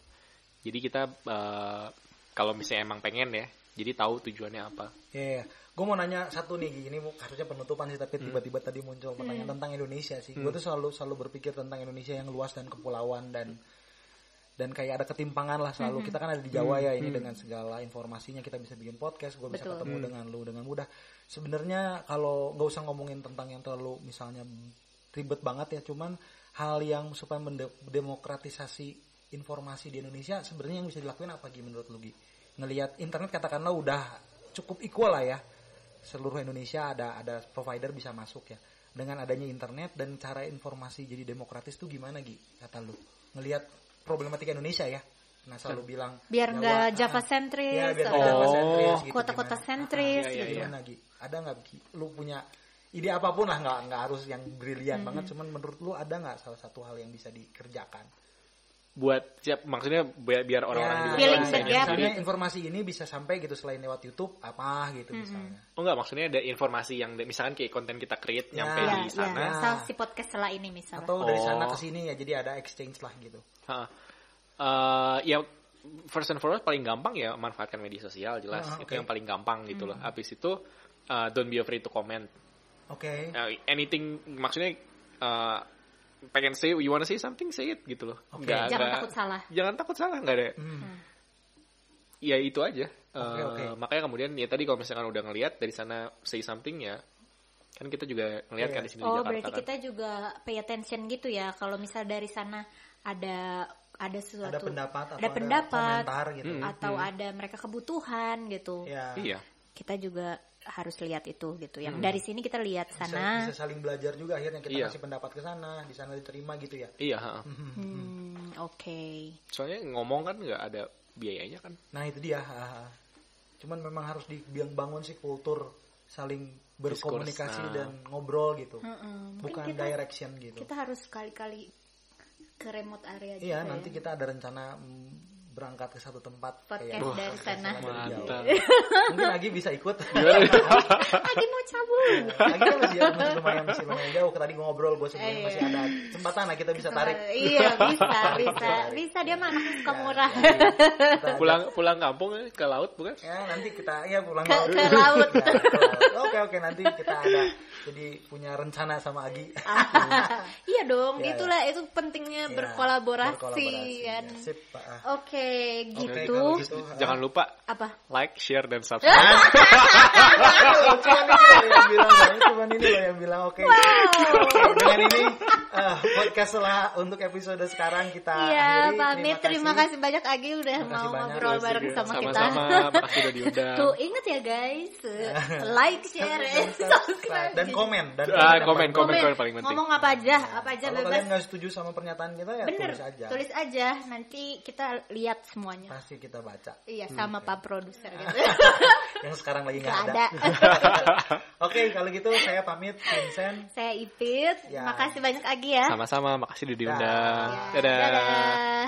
Jadi kita uh, kalau misalnya emang pengen ya, jadi tahu tujuannya apa. Iya, gue mau nanya satu nih, ini harusnya penutupan sih, tapi tiba-tiba tadi muncul pertanyaan tentang Indonesia sih. Gue tuh selalu selalu berpikir tentang Indonesia yang luas dan kepulauan dan dan kayak ada ketimpangan lah selalu. Kita kan ada di Jawa ya, ini dengan segala informasinya kita bisa bikin podcast, gue bisa Betul. ketemu dengan lu dengan mudah. Sebenarnya kalau nggak usah ngomongin tentang yang terlalu misalnya ribet banget ya, cuman hal yang supaya mendemokratisasi informasi di Indonesia sebenarnya yang bisa dilakuin apa Gi menurut lu Gi? Ngelihat internet katakanlah udah cukup equal lah ya. Seluruh Indonesia ada ada provider bisa masuk ya. Dengan adanya internet dan cara informasi jadi demokratis tuh gimana Gi kata lu? Ngelihat problematika Indonesia ya. Nah selalu bilang Biar Jawa, nggak ah, Java sentris ya, biar nggak Java sentris gitu, kota-kota sentris Ah, ah, gitu. gimana Gi? Ada nggak? Lu punya ide apa pun lah nggak nggak harus yang brilian banget cuman menurut lu ada nggak salah satu hal yang bisa dikerjakan Buat siap maksudnya biar, biar orang-orang Ya, juga bisa misalnya informasi ini bisa sampai gitu selain lewat YouTube apa gitu misalnya Oh enggak, maksudnya ada informasi yang misalkan kayak konten kita create Ya. nyampe ya, di sana. ya. Misal si podcast setelah ini misalnya. atau dari sana Oh. ke sini ya jadi ada exchange lah gitu Ha. Eh, ya first and foremost paling gampang ya manfaatkan media sosial jelas Ah, itu oke. yang paling gampang gitu loh. Habis itu eh, don't be afraid to comment. oke Eh, anything maksudnya eh, pengen say you wanna say something say it gitu loh. Oke. Nggak- Jangan nggak- takut salah. Jangan takut salah nggak ada. Hmm. Ya itu aja. Eh, Oke, oke. Makanya kemudian ya tadi kalau misalkan udah ngelihat dari sana say something ya kan kita juga ngelihat kan di sini di Oh, Jakarta berarti kan. kita juga pay attention gitu ya. Kalau misal dari sana ada ada sesuatu ada pendapat atau ada pendapat komentar gitu Hmm. atau ada mereka kebutuhan gitu. ya Iya. Kita juga harus lihat itu gitu. Yang dari sini kita lihat bisa, sana. bisa saling belajar juga akhirnya kita Iya. kasih pendapat ke sana di sana diterima gitu ya Iya, ha. Hmm, oke. Soalnya ngomong kan nggak ada biayanya kan. nah itu dia ha, ha. cuman memang harus dibangun sih kultur saling berkomunikasi Diskurs, nah. dan ngobrol gitu. Mungkin bukan kita, direction gitu kita harus sekali-kali ke remote area iya juga nanti ya. kita ada rencana mm, berangkat ke satu tempat Podcast kayak- dari sana. Mantap. mungkin lagi bisa ikut Lagi mau cabut. lagi kan masih, masih lumayan masih lumayan jauh tadi ngobrol gue sebelum Eh, masih ada kesempatan lah kita bisa tarik iya, bisa, bisa. Bisa dia mah anaknya suka murah. Kita- pulang pulang kampung eh, ke laut bukan? ya nanti kita ya pulang Ke- laut. Ya, ke laut. oke oke nanti kita ada jadi punya rencana sama Agi iya dong, Iya, itulah itu pentingnya Ya, berkolaborasi, berkolaborasi. kan. Ya, sip Pak. Ah. Oke, Oke, gitu. kalau gitu, Jangan lupa Apa? like, share dan subscribe. Cuman ini loh yang bilang, cuman ini loh yang bilang oke. Oke, Dengan ini eh, podcast lah untuk episode sekarang kita Iya, akhiri. pamit. Terima kasih banyak Agi udah Terima kasih mau banyak. ngobrol Terima bareng kasih sama kita. Sama-sama, makasih udah diundang. Tuh, inget ya guys, like, share, and subscribe. dan komen dan Ah, komen, paling- komen, komen paling penting. Ngomong apa aja, apa aja Kalau bebas. kalian nggak setuju sama pernyataan kita ya Bener, tulis aja. tulis aja. Nanti kita lihat semuanya. Pasti kita baca. Iya, sama Pak Produser gitu. Yang sekarang lagi Gak nggak ada. ada. Oke, kalau gitu saya pamit Vincent. Saya Ipit. Ya. Makasih banyak Agi ya. Sama-sama, makasih udah diundang. Dah. Dadah. Dadah.